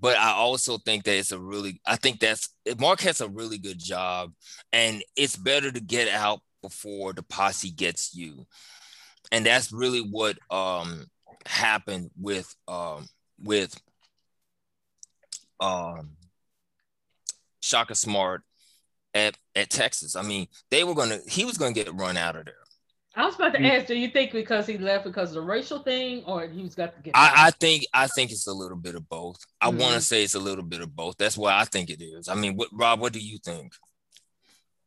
[SPEAKER 1] but I also think that it's a really. I think that's Marquette's a really good job, and it's better to get out before the posse gets you, and that's really what um happened with um with um Shaka Smart at, at Texas. I mean, they were gonna he was gonna get run out of there.
[SPEAKER 2] I was about to
[SPEAKER 3] Mm.
[SPEAKER 2] ask, do you think because he left because of the racial thing, or he was got to get?
[SPEAKER 1] I, I think I think it's a little bit of both. I want
[SPEAKER 2] Mhm.
[SPEAKER 1] to say it's a little bit of both. That's what I think it is. I mean, what Rob, what do you think?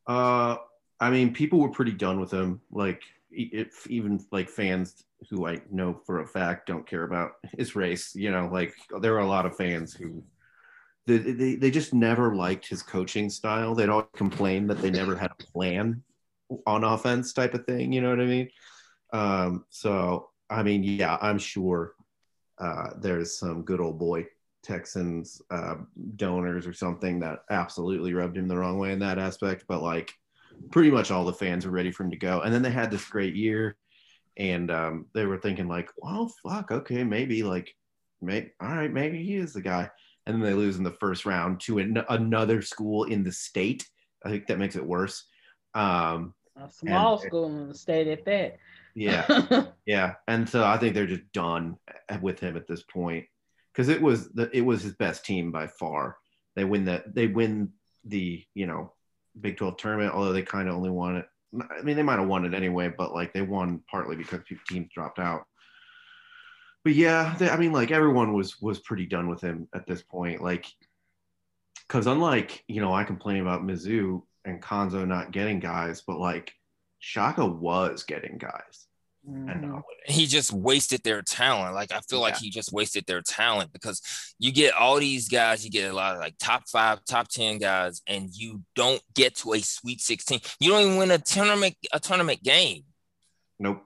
[SPEAKER 3] Uh, I mean, people were pretty done with him. Like, if even like fans who I know for a fact don't care about his race, you know, like there are a lot of fans who they, they, they just never liked his coaching style. They'd always complain that they never had a plan on offense, type of thing. You know what I mean? Um, so, I mean, yeah, I'm sure uh, there's some good old boy Texans uh, donors or something that absolutely rubbed him the wrong way in that aspect. But like, pretty much all the fans were ready for him to go. And then they had this great year, and um, they were thinking like, well, fuck, okay, maybe like, may all right, maybe he is the guy. And then they lose in the first round to an- another school in the state. I think that makes it worse. Um,
[SPEAKER 2] a small
[SPEAKER 3] and-
[SPEAKER 2] school in the state at that.
[SPEAKER 3] yeah, yeah, and so I think they're just done with him at this point because it was the it was his best team by far. They win that they win the you know Big Twelve tournament, although they kind of only won it I mean, they might have won it anyway, but like they won partly because teams dropped out. But yeah, they, I mean, like everyone was was pretty done with him at this point. Like, because unlike you know, I complain about Mizzou and Cuonzo not getting guys, but like Shaka was getting guys.
[SPEAKER 1] Mm-hmm. He just wasted their talent. Like I feel yeah. like he just wasted their talent because you get all these guys, you get a lot of like top five, top ten guys, and you don't get to a Sweet Sixteen. You don't even win a tournament a tournament game.
[SPEAKER 3] Nope.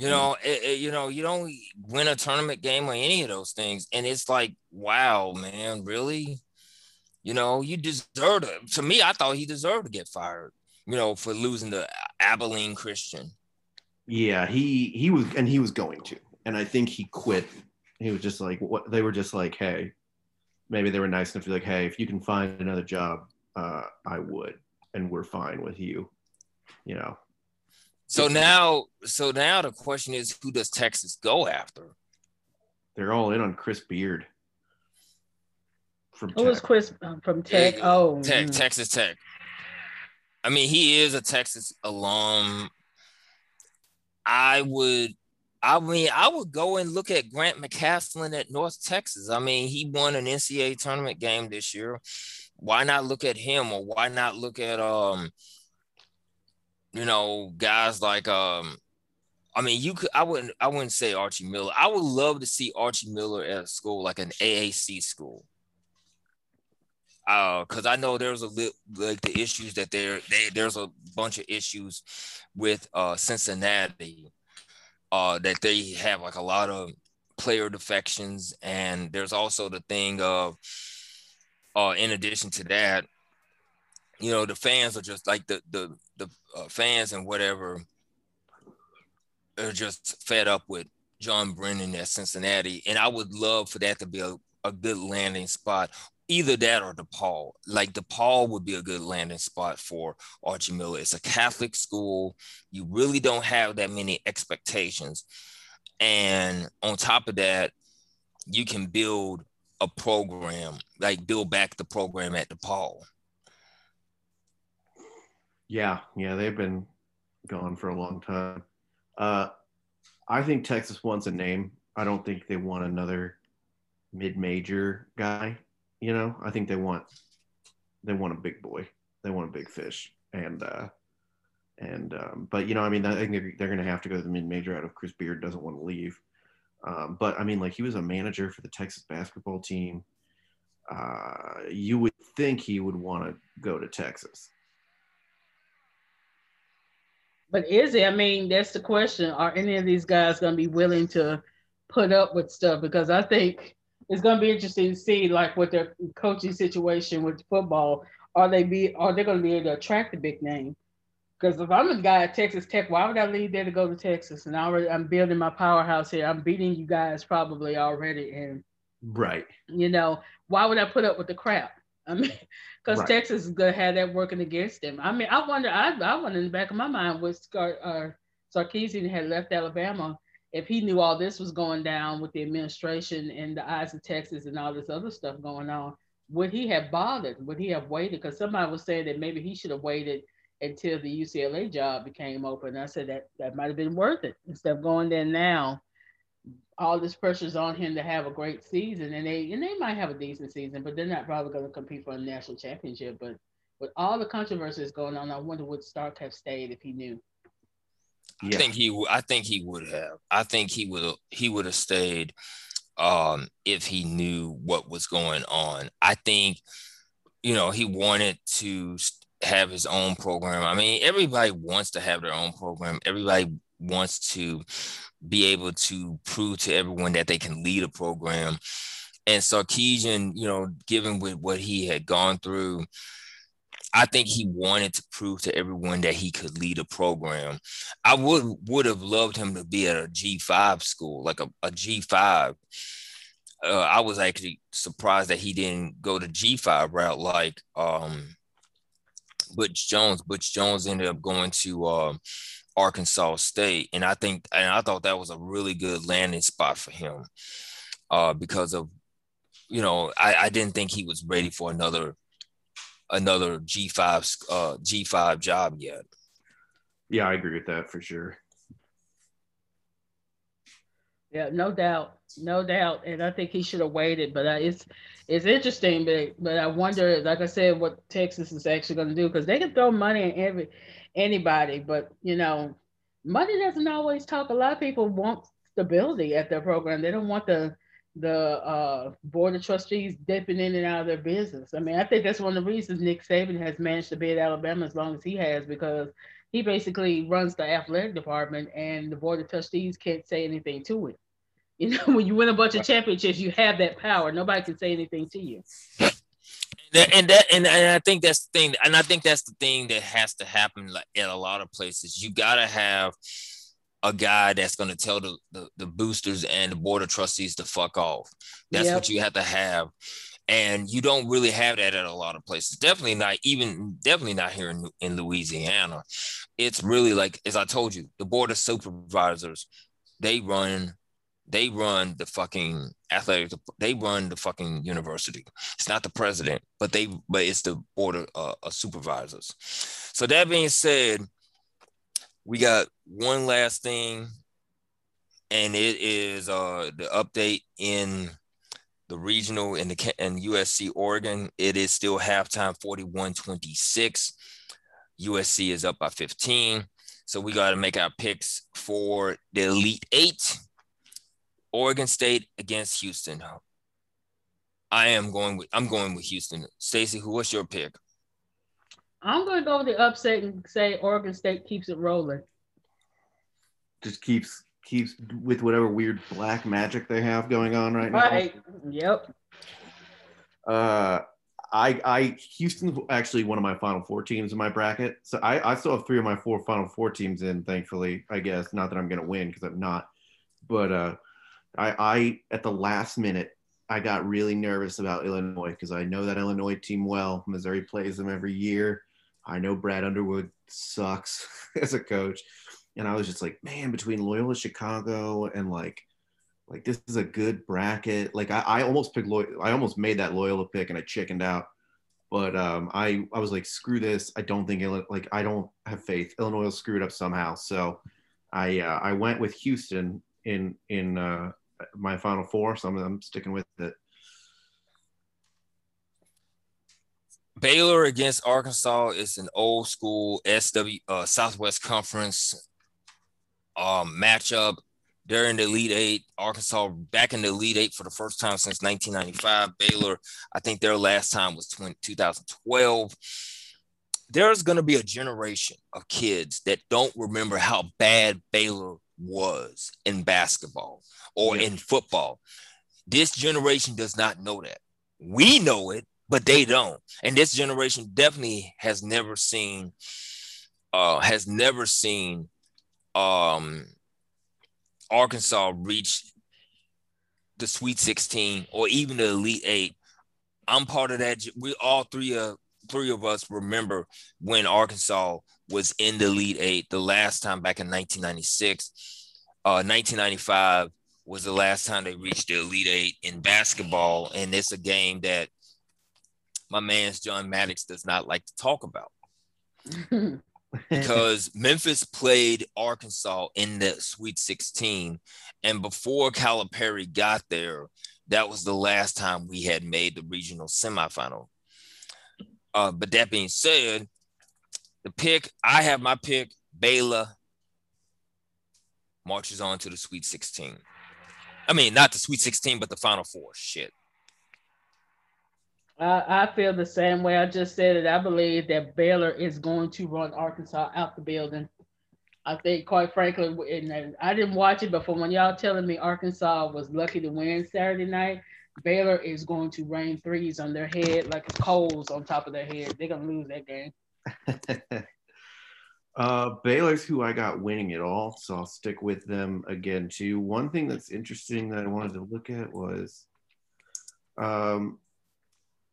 [SPEAKER 1] You know, it, it, you know, you don't win a tournament game or any of those things, and it's like, wow, man, really? You know, you deserve to. To me, I thought he deserved to get fired you know, for losing to Abilene Christian.
[SPEAKER 3] Yeah, he he was, and he was going to, and I think he quit. He was just like, what they were just like, hey, maybe they were nice enough to be like, hey, if you can find another job, uh, I would, and we're fine with you, you know.
[SPEAKER 1] So now, so now the question is, who does Texas go after?
[SPEAKER 3] They're all in on Chris Beard.
[SPEAKER 2] From Who was Chris um, from Tech? Oh,
[SPEAKER 1] Tech, mm. Texas Tech. I mean, he is a Texas alum. I would, I mean, I would go and look at Grant McCasland at North Texas. I mean, he won an NCAA tournament game this year. Why not look at him, or why not look at um, you know, guys like um, I mean, you could. I wouldn't. I wouldn't say Archie Miller. I would love to see Archie Miller at a school like an AAC school Uh, because uh, I know there's a li- like the issues that there they, there's a bunch of issues with uh, Cincinnati uh, that they have like a lot of player defections, and there's also the thing of uh, in addition to that, you know, the fans are just like the the uh, fans and whatever are just fed up with John Brannen at Cincinnati, and I would love for that to be a, a good landing spot either that or DePaul. Like DePaul would be a good landing spot for Archie Miller. It's a Catholic school. You really don't have that many expectations. And on top of that, you can build a program, like build back the program at DePaul.
[SPEAKER 3] Yeah, yeah, they've been gone for a long time. Uh, I think Texas wants a name. I don't think they want another mid-major guy. You know, I think they want they want a big boy. They want a big fish. And uh and um, but you know, I mean, I think they're, they're going to have to go to the mid major out of Chris Beard doesn't want to leave. Um, but I mean, like he was a manager for the Texas basketball team. Uh, you would think he would want to go to Texas.
[SPEAKER 2] But is it? I mean, that's the question. Are any of these guys going to be willing to put up with stuff? Because I think it's going to be interesting to see like what their coaching situation with football. Are they be are they going to be able to attract the big name? Because if I'm a guy at Texas Tech, why would I leave there to go to Texas? And I already I'm building my powerhouse here. I'm beating you guys probably already, and
[SPEAKER 3] right.
[SPEAKER 2] You know why would I put up with the crap? I mean, because right. Texas is gonna have that working against them. I mean, I wonder. I I wonder in the back of my mind was Scar, uh, Sarkisian had left Alabama if he knew all this was going down with the administration and the eyes of Texas and all this other stuff going on, would he have bothered? Would he have waited? Because somebody was saying that maybe he should have waited until the UCLA job became open. I said that that might have been worth it instead of going there now. All this pressure's on him to have a great season, and they and they might have a decent season, but they're not probably going to compete for a national championship. But with all the controversies going on, I wonder would Sark have stayed if he knew.
[SPEAKER 1] Yeah. I think he I think he would have. I think he would he would have stayed um, if he knew what was going on. I think you know he wanted to have his own program. I mean, everybody wants to have their own program. Everybody wants to be able to prove to everyone that they can lead a program. And Sarkisian, you know, given with what he had gone through, I think he wanted to prove to everyone that he could lead a program. I would would have loved him to be at a G5 school, like a, a G5. Uh, I was actually surprised that he didn't go to G5 route like um, Butch Jones. Butch Jones ended up going to uh, Arkansas State, and I think and I thought that was a really good landing spot for him uh, because of you know I, I didn't think he was ready for another another G5 uh, G5 job yet.
[SPEAKER 3] Yeah, I agree with that for sure.
[SPEAKER 2] Yeah, no doubt, no doubt, and I think he should have waited. But uh, it's it's interesting, but but I wonder, like I said, what Texas is actually going to do because they can throw money at every anybody, but you know, money doesn't always talk. A lot of people want stability at their program. They don't want the the uh, board of trustees dipping in and out of their business. I mean, I think that's one of the reasons Nick Saban has managed to be at Alabama as long as he has because he basically runs the athletic department and the board of trustees can't say anything to it. You know, when you win a bunch of championships, you have that power. Nobody can say anything to you.
[SPEAKER 1] And that, and, and I think that's the thing, and I think that's the thing that has to happen like in a lot of places. You gotta have a guy that's going to tell the, the, the boosters and the board of trustees to fuck off. That's yep. what you have to have. And you don't really have that at a lot of places. Definitely not even definitely not here in, in Louisiana. It's really like as I told you, the board of supervisors, they run they run the fucking athletic they run the fucking university it's not the president but they but it's the board of, uh, of supervisors so that being said we got one last thing, and it is uh, the update in the regional in the in USC Oregon. It is still halftime 41-26. USC is up by 15. So we got to make our picks for the Elite Eight. Oregon State against Houston. I am going with I'm going with Houston. Stacey, who what's your pick?
[SPEAKER 2] I'm going to go with the upset and say Oregon State keeps it rolling.
[SPEAKER 3] Just keeps keeps with whatever weird black magic they have going on right,
[SPEAKER 2] now. Right. Yep.
[SPEAKER 3] Uh, I I Houston's actually one of my Final Four teams in my bracket, so I I still have three of my four Final Four teams in. Thankfully, I guess not that I'm going to win because I'm not, but uh, I I at the last minute I got really nervous about Illinois because I know that Illinois team well. Missouri plays them every year. I know Brad Underwood sucks as a coach. And I was just like, man, between Loyola Chicago and like, like this is a good bracket. Like I, I almost picked Loyola, I almost made that Loyola pick and I chickened out. But um, I, I was like, screw this. I don't think it, like I don't have faith. Illinois will screw it up somehow. So I uh, I went with Houston in in uh, my final four. So I'm, I'm sticking with it.
[SPEAKER 1] Baylor against Arkansas is an old school SW uh, Southwest Conference um, matchup. They're in the Elite Eight. Arkansas back in the Elite Eight for the first time since 1995. Baylor, I think their last time was 20, 2012. There's going to be a generation of kids that don't remember how bad Baylor was in basketball or yeah. in football. This generation does not know that. We know it but they don't. And this generation definitely has never seen uh has never seen um Arkansas reach the Sweet 16 or even the Elite 8. I'm part of that. We all three of three of us remember when Arkansas was in the Elite 8 the last time back in 1996. Uh 1995 was the last time they reached the Elite 8 in basketball and it's a game that my man's John Maddox does not like to talk about. because Memphis played Arkansas in the Sweet 16. And before Calipari got there, that was the last time we had made the regional semifinal. Uh, but that being said, the pick, I have my pick, Baylor marches on to the Sweet 16. I mean, not the Sweet 16, but the Final Four. Shit.
[SPEAKER 2] I, I feel the same way. I just said it. I believe that Baylor is going to run Arkansas out the building. I think, quite frankly, and I didn't watch it, but from when y'all telling me Arkansas was lucky to win Saturday night, Baylor is going to rain threes on their head like coals on top of their head. They're gonna lose that game.
[SPEAKER 3] uh, Baylor's who I got winning it all, so I'll stick with them again too. One thing that's interesting that I wanted to look at was um,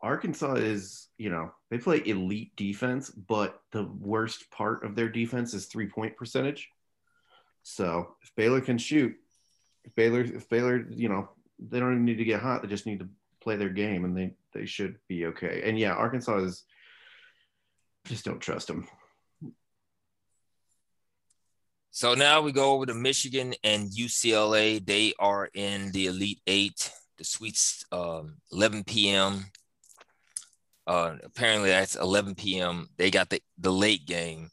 [SPEAKER 3] Arkansas is, you know, they play elite defense, but the worst part of their defense is three point percentage. So if Baylor can shoot, if Baylor, if Baylor, you know, they don't even need to get hot, they just need to play their game and they they should be okay. And yeah, Arkansas is just don't trust them.
[SPEAKER 1] So now we go over to Michigan and UCLA. They are in the Elite Eight, the Sweets, um, 11 p.m. Uh, apparently that's 11 p.m. They got the, the late game.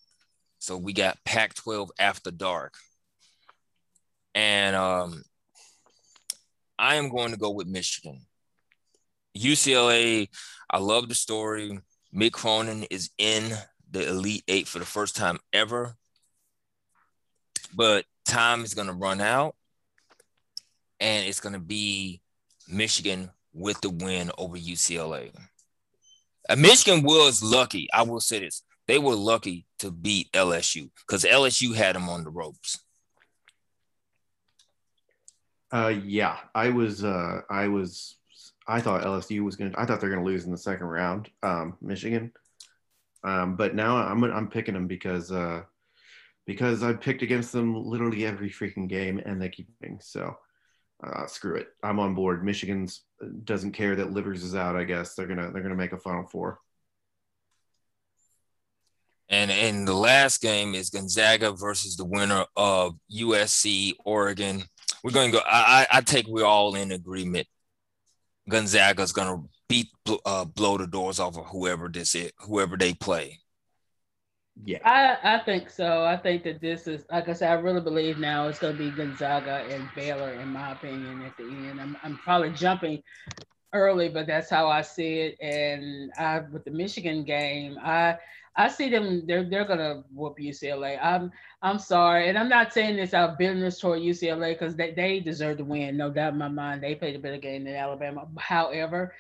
[SPEAKER 1] So we got Pac 12 after dark. And um, I am going to go with Michigan. UCLA, I love the story. Mick Cronin is in the Elite Eight for the first time ever. But time is going to run out, and it's going to be Michigan with the win over UCLA. Uh, Michigan was lucky. I will say this: they were lucky to beat LSU because LSU had them on the ropes.
[SPEAKER 3] Uh, yeah, I was. Uh, I was I thought LSU was going to, I thought they're going to lose in the second round, um, Michigan. Um, but now I'm, I'm picking them because, uh, because I picked against them literally every freaking game and they keep winning. So, uh, screw it. I'm on board. Michigan's uh, doesn't care that Livers is out. I guess they're gonna they're gonna make a Final Four.
[SPEAKER 1] And in the last game is Gonzaga versus the winner of USC Oregon. We're going to go. I, I take we're all in agreement Gonzaga's gonna beat uh, blow the doors off of whoever this is, whoever they play.
[SPEAKER 2] Yeah, I, I think so. I think that this is like I said. I really believe now it's going to be Gonzaga and Baylor, in my opinion. At the end, I'm I'm probably jumping early, but that's how I see it. And I with the Michigan game, I I see them. They're they're gonna whoop UCLA. I'm I'm sorry, and I'm not saying this out of bitterness toward UCLA because they, they deserve to win, no doubt in my mind. They played a better game than Alabama. However,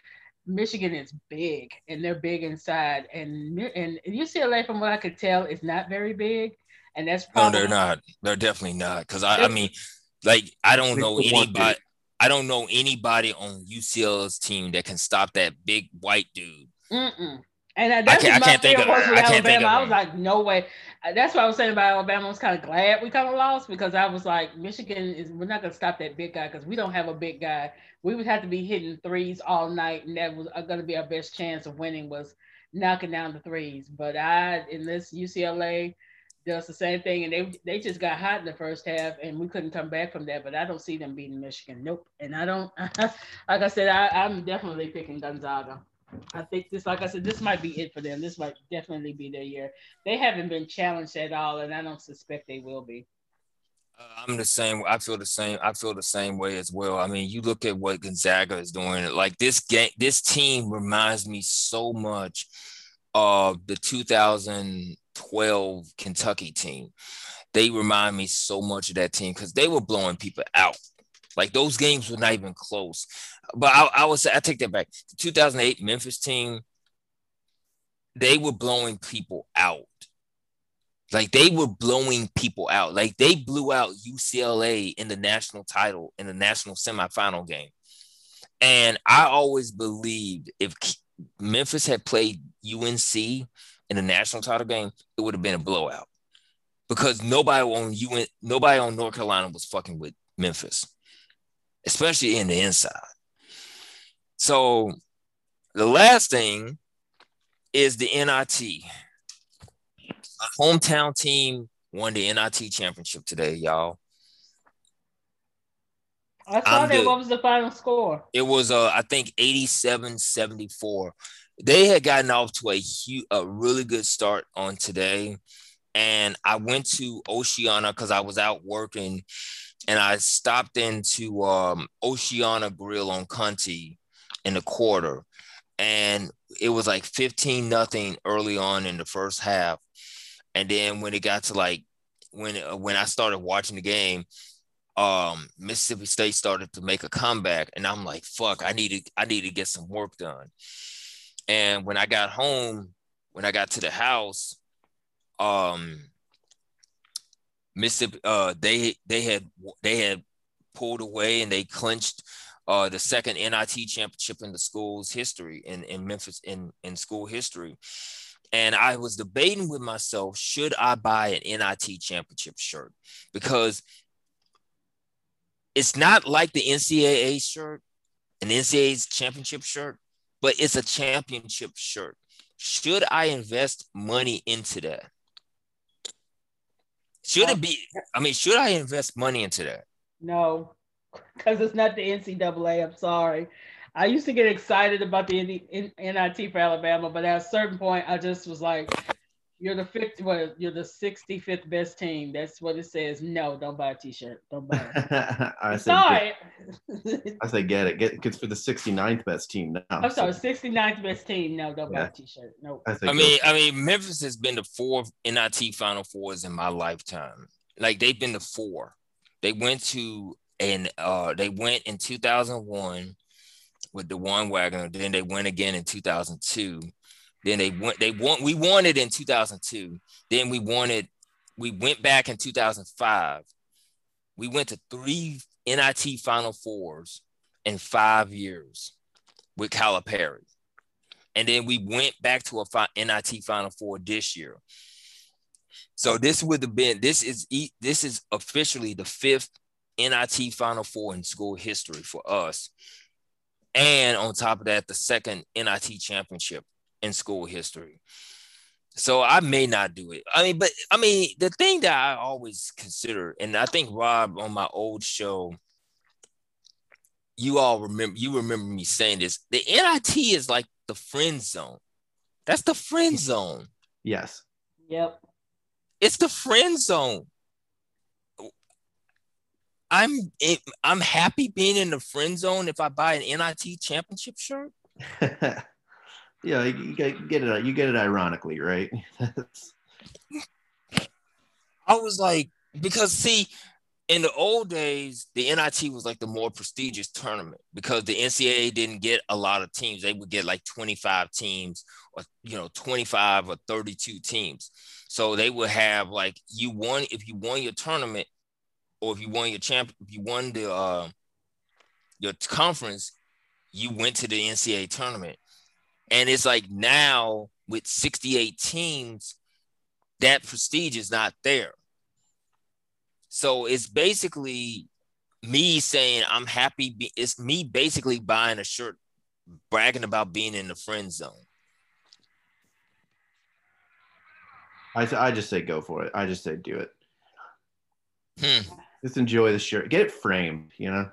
[SPEAKER 2] Michigan is big, and they're big inside, and and UCLA, from what I could tell, is not very big, and that's
[SPEAKER 1] probably no, they're not. They're definitely not because I, I mean, like I don't know anybody. I don't know anybody on UCLA's team that can stop that big white dude.
[SPEAKER 2] Mm-mm. And that's what my fear was with Alabama. I was like, no way. Uh, that's what I was saying about Alabama. I was kind of glad we kind of lost because I was like, Michigan is we're not gonna stop that big guy because we don't have a big guy. We would have to be hitting threes all night, and that was uh, gonna be our best chance of winning was knocking down the threes. But I in this UCLA does the same thing, and they they just got hot in the first half, and we couldn't come back from that. But I don't see them beating Michigan. Nope. And I don't. like I said, I, I'm definitely picking Gonzaga. I think this, like I said, this might be it for them. This might definitely be their year. They haven't been challenged at all, and I don't suspect they will be.
[SPEAKER 1] Uh, I'm the same. I feel the same. I feel the same way as well. I mean, you look at what Gonzaga is doing. Like this game, this team reminds me so much of the 2012 Kentucky team. They remind me so much of that team because they were blowing people out. Like those games were not even close but I, I would say I take that back. The 2008 Memphis team, they were blowing people out. Like they were blowing people out. Like they blew out UCLA in the national title in the national semifinal game. And I always believed if Memphis had played UNC in the national title game, it would have been a blowout because nobody on UN, nobody on North Carolina was fucking with Memphis, especially in the inside. So the last thing is the NIT. My hometown team won the NIT championship today, y'all.
[SPEAKER 2] I saw that. What was the final score?
[SPEAKER 1] It was, uh, I think, 87 74. They had gotten off to a, huge, a really good start on today. And I went to Oceana because I was out working and I stopped into um, Oceana Grill on Conti in the quarter. And it was like 15 nothing early on in the first half. And then when it got to like when when I started watching the game, um, Mississippi State started to make a comeback, and I'm like, "Fuck! I need to I need to get some work done." And when I got home, when I got to the house, um, Mississippi, uh, they they had they had pulled away and they clinched uh, the second NIT championship in the school's history in, in Memphis in, in school history. And I was debating with myself, should I buy an NIT championship shirt? Because it's not like the NCAA shirt, an NCAA's championship shirt, but it's a championship shirt. should I invest money into that? Should it be? I mean, should I invest money into that?
[SPEAKER 2] No, because it's not the NCAA. I'm sorry. I used to get excited about the NIT for Alabama, but at a certain point, I just was like, "You're the fifth. Well, you're the 65th best team. That's what it says. No, don't buy a T-shirt. Don't buy it. I
[SPEAKER 3] sorry. Get, I say get it. Get because for the 69th best team now.
[SPEAKER 2] I'm sorry, 69th best team. No, don't yeah. buy a T-shirt. No.
[SPEAKER 1] I, I mean, I mean, Memphis has been the four NIT Final Fours in my lifetime. Like they've been the four. They went to and uh they went in 2001 with Dajuan Wagner. Then they went again in 2002. Then they went. They won. We won it in 2002. Then we it. We went back in 2005. We went to three NIT Final Fours in five years with Calipari. And then we went back to a NIT Final Four this year. So this would have been this is this is officially the fifth NIT Final Four in school history for us and on top of that, the second NIT championship in school history. So I may not do it. I mean, but I mean, the thing that I always consider, and I think Rob on my old show, you all remember, you remember me saying this. The NIT is like the friend zone. That's the friend zone.
[SPEAKER 3] Yes.
[SPEAKER 2] Yep.
[SPEAKER 1] It's the friend zone. I'm I'm happy being in the friend zone if I buy an NIT championship shirt.
[SPEAKER 3] yeah, you get, get it. You get it ironically, right?
[SPEAKER 1] I was like, because see, in the old days, the NIT was like the more prestigious tournament because the NCAA didn't get a lot of teams. They would get like 25 teams or you know 25 or 32 teams. So they would have like you won if you won your tournament, or if you won your champ, if you won the uh, your conference, you went to the NCAA tournament. And it's like now with 68 teams, that prestige is not there. So it's basically me saying I'm happy. It's me basically buying a shirt, bragging about being in the friend zone.
[SPEAKER 3] I, I just say go for it. I just say do it.
[SPEAKER 1] Hmm
[SPEAKER 3] just enjoy the shirt. Get it framed, you know.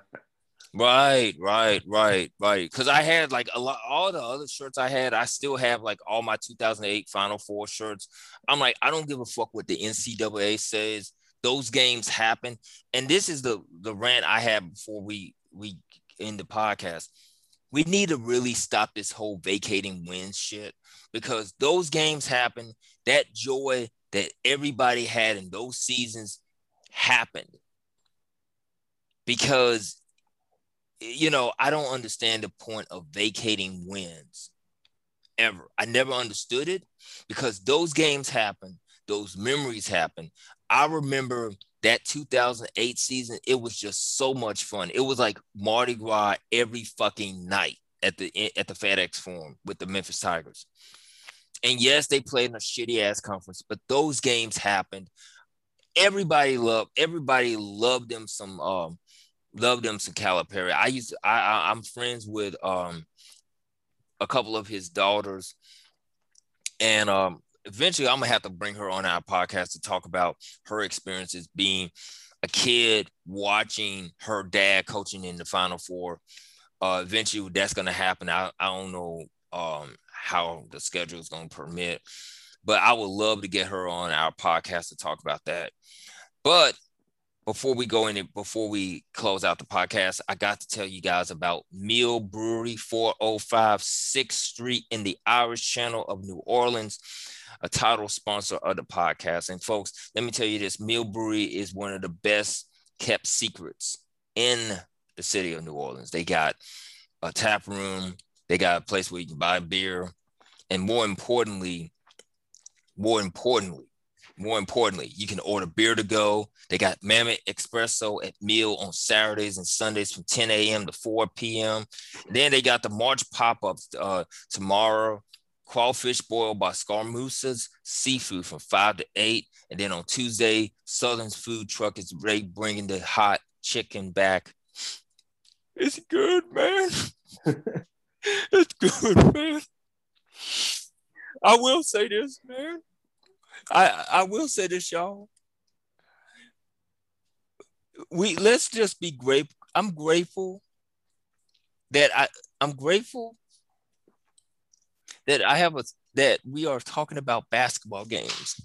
[SPEAKER 1] Right, right, right, right. Because I had like a lot, all the other shirts I had, I still have like all my 2008 Final Four shirts. I'm like, I don't give a fuck what the NCAA says. Those games happen, and this is the the rant I had before we we end the podcast. We need to really stop this whole vacating wins shit because those games happen. That joy that everybody had in those seasons happened because you know I don't understand the point of vacating wins ever. I never understood it because those games happen, those memories happen. I remember that 2008 season, it was just so much fun. It was like Mardi Gras every fucking night at the at the FedEx Forum with the Memphis Tigers. And yes, they played in a shitty ass conference, but those games happened. Everybody loved everybody loved them some um love them some Calipari. I used to, I, I I'm friends with um a couple of his daughters, and um eventually I'm gonna have to bring her on our podcast to talk about her experiences being a kid watching her dad coaching in the Final Four. Uh, eventually, that's gonna happen. I, I don't know um, how the schedule is gonna permit, but I would love to get her on our podcast to talk about that. But before we go in before we close out the podcast, I got to tell you guys about Miel Brewery, 405 6th Street in the Irish Channel of New Orleans, a title sponsor of the podcast. And folks, let me tell you this Miel Brewery is one of the best kept secrets in the city of New Orleans. They got a tap room, they got a place where you can buy beer, and more importantly, more importantly, more importantly, you can order beer to go. They got Mammoth Espresso at Miel on Saturdays and Sundays from 10 a.m. to 4 p.m. then they got the March pop-ups uh, tomorrow. Crawfish boiled by Scarmousa's seafood from 5 to 8. And then on Tuesday, Southern's food truck is ready bringing the hot chicken back. It's good, man. it's good, man. I will say this, man. I I will say this, y'all. We let's just be grateful. I'm grateful that I I'm grateful that I have a that we are talking about basketball games.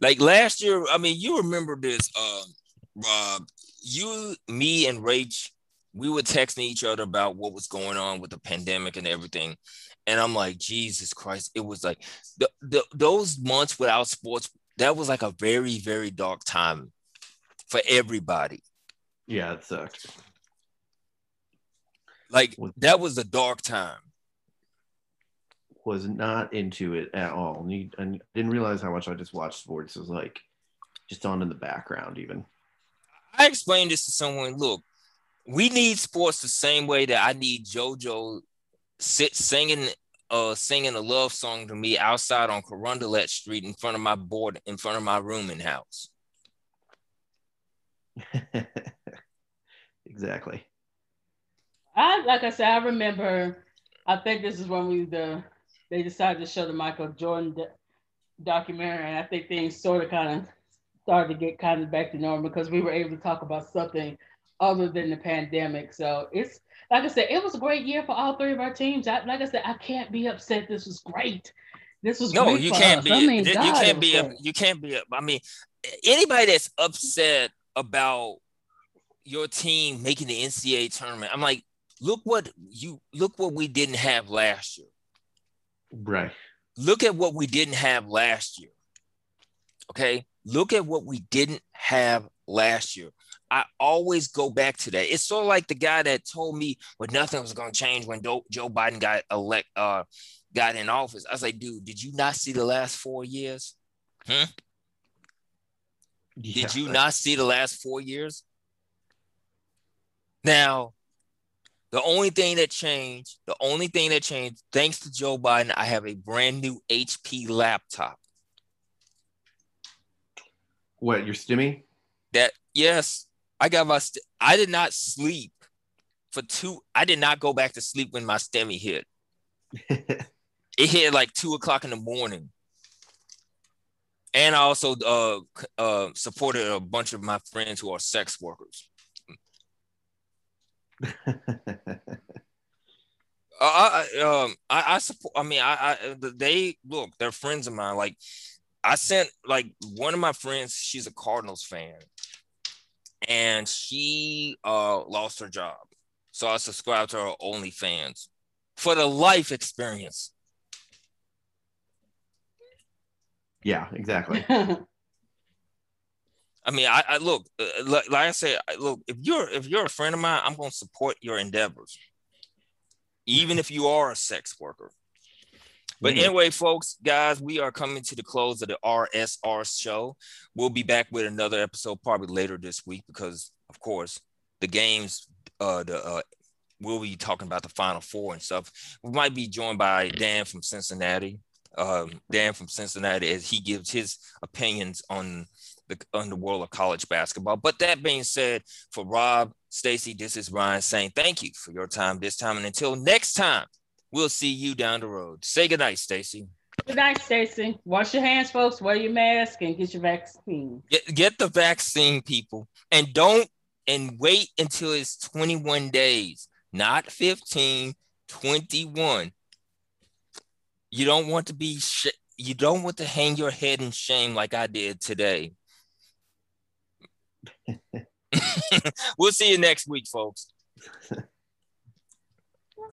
[SPEAKER 1] Like last year, I mean, you remember this, uh, Rob. You, me, and Rach, we were texting each other about what was going on with the pandemic and everything. And I'm like, Jesus Christ, it was like the, the those months without sports, that was like a very, very dark time for everybody.
[SPEAKER 3] Yeah, it sucked.
[SPEAKER 1] Like that was a dark time
[SPEAKER 3] was not into it at all. And, and didn't realize how much I just watched sports. It was like just on in the background, even.
[SPEAKER 1] I explained this to someone. Look, we need sports the same way that I need JoJo sit singing uh singing a love song to me outside on Carondelet Street in front of my board in front of my room and house.
[SPEAKER 3] exactly.
[SPEAKER 2] I like I said, I remember I think this is when we the they decided to show the Michael Jordan do- documentary, and I think things sort of kind of started to get kind of back to normal because we were able to talk about something other than the pandemic. So it's like I said, it was a great year for all three of our teams. I, like I said, I can't be upset. This was great. This was
[SPEAKER 1] no, you can't, be, I mean, you God, can't be. You you can't be. I mean, anybody that's upset about your team making the NCAA tournament, I'm like, look what you look what we didn't have last year.
[SPEAKER 3] Right.
[SPEAKER 1] Look at what we didn't have last year. Okay. Look at what we didn't have last year. I always go back to that. It's sort of like the guy that told me when nothing was going to change when Joe Biden got elect, uh, got in office. I was like, dude, did you not see the last four years? Hmm? Yeah. Did you not see the last four years? Now, the only thing that changed, the only thing that changed, thanks to Joe Biden, I have a brand new HP laptop.
[SPEAKER 3] What, your stimmy?
[SPEAKER 1] That yes, I got my. St- I did not sleep for two. I did not go back to sleep when my stimmy hit. it hit like two o'clock in the morning. And I also uh, uh, supported a bunch of my friends who are sex workers. I, um, I, I support. I mean, I, I, they look. They're friends of mine. Like, I sent like one of my friends. She's a Cardinals fan, and she uh lost her job, so I subscribed to her OnlyFans for the life experience.
[SPEAKER 3] Yeah, exactly.
[SPEAKER 1] I mean, I, I look uh, like, like, I said, look if you're if you're a friend of mine, I'm going to support your endeavors, even if you are a sex worker. But mm-hmm. anyway, folks, guys, we are coming to the close of the RSR show. We'll be back with another episode probably later this week because, of course, the games, uh, the uh, we'll be talking about the Final Four and stuff. We might be joined by Dan from Cincinnati. Um, Dan from Cincinnati as he gives his opinions on the, on the world of college basketball. But that being said, for Rob, Stacey, this is Ryne saying thank you for your time this time. And until next time, we'll see you down the road. Say goodnight, Stacey.
[SPEAKER 2] Good night, Stacey. Wash your hands, folks. Wear your mask and get your vaccine.
[SPEAKER 1] Get, get the vaccine, people. And don't and wait until it's 21 days, not 15, 21. You don't want to be sh- you don't want to hang your head in shame like I did today. we'll see you next week, folks.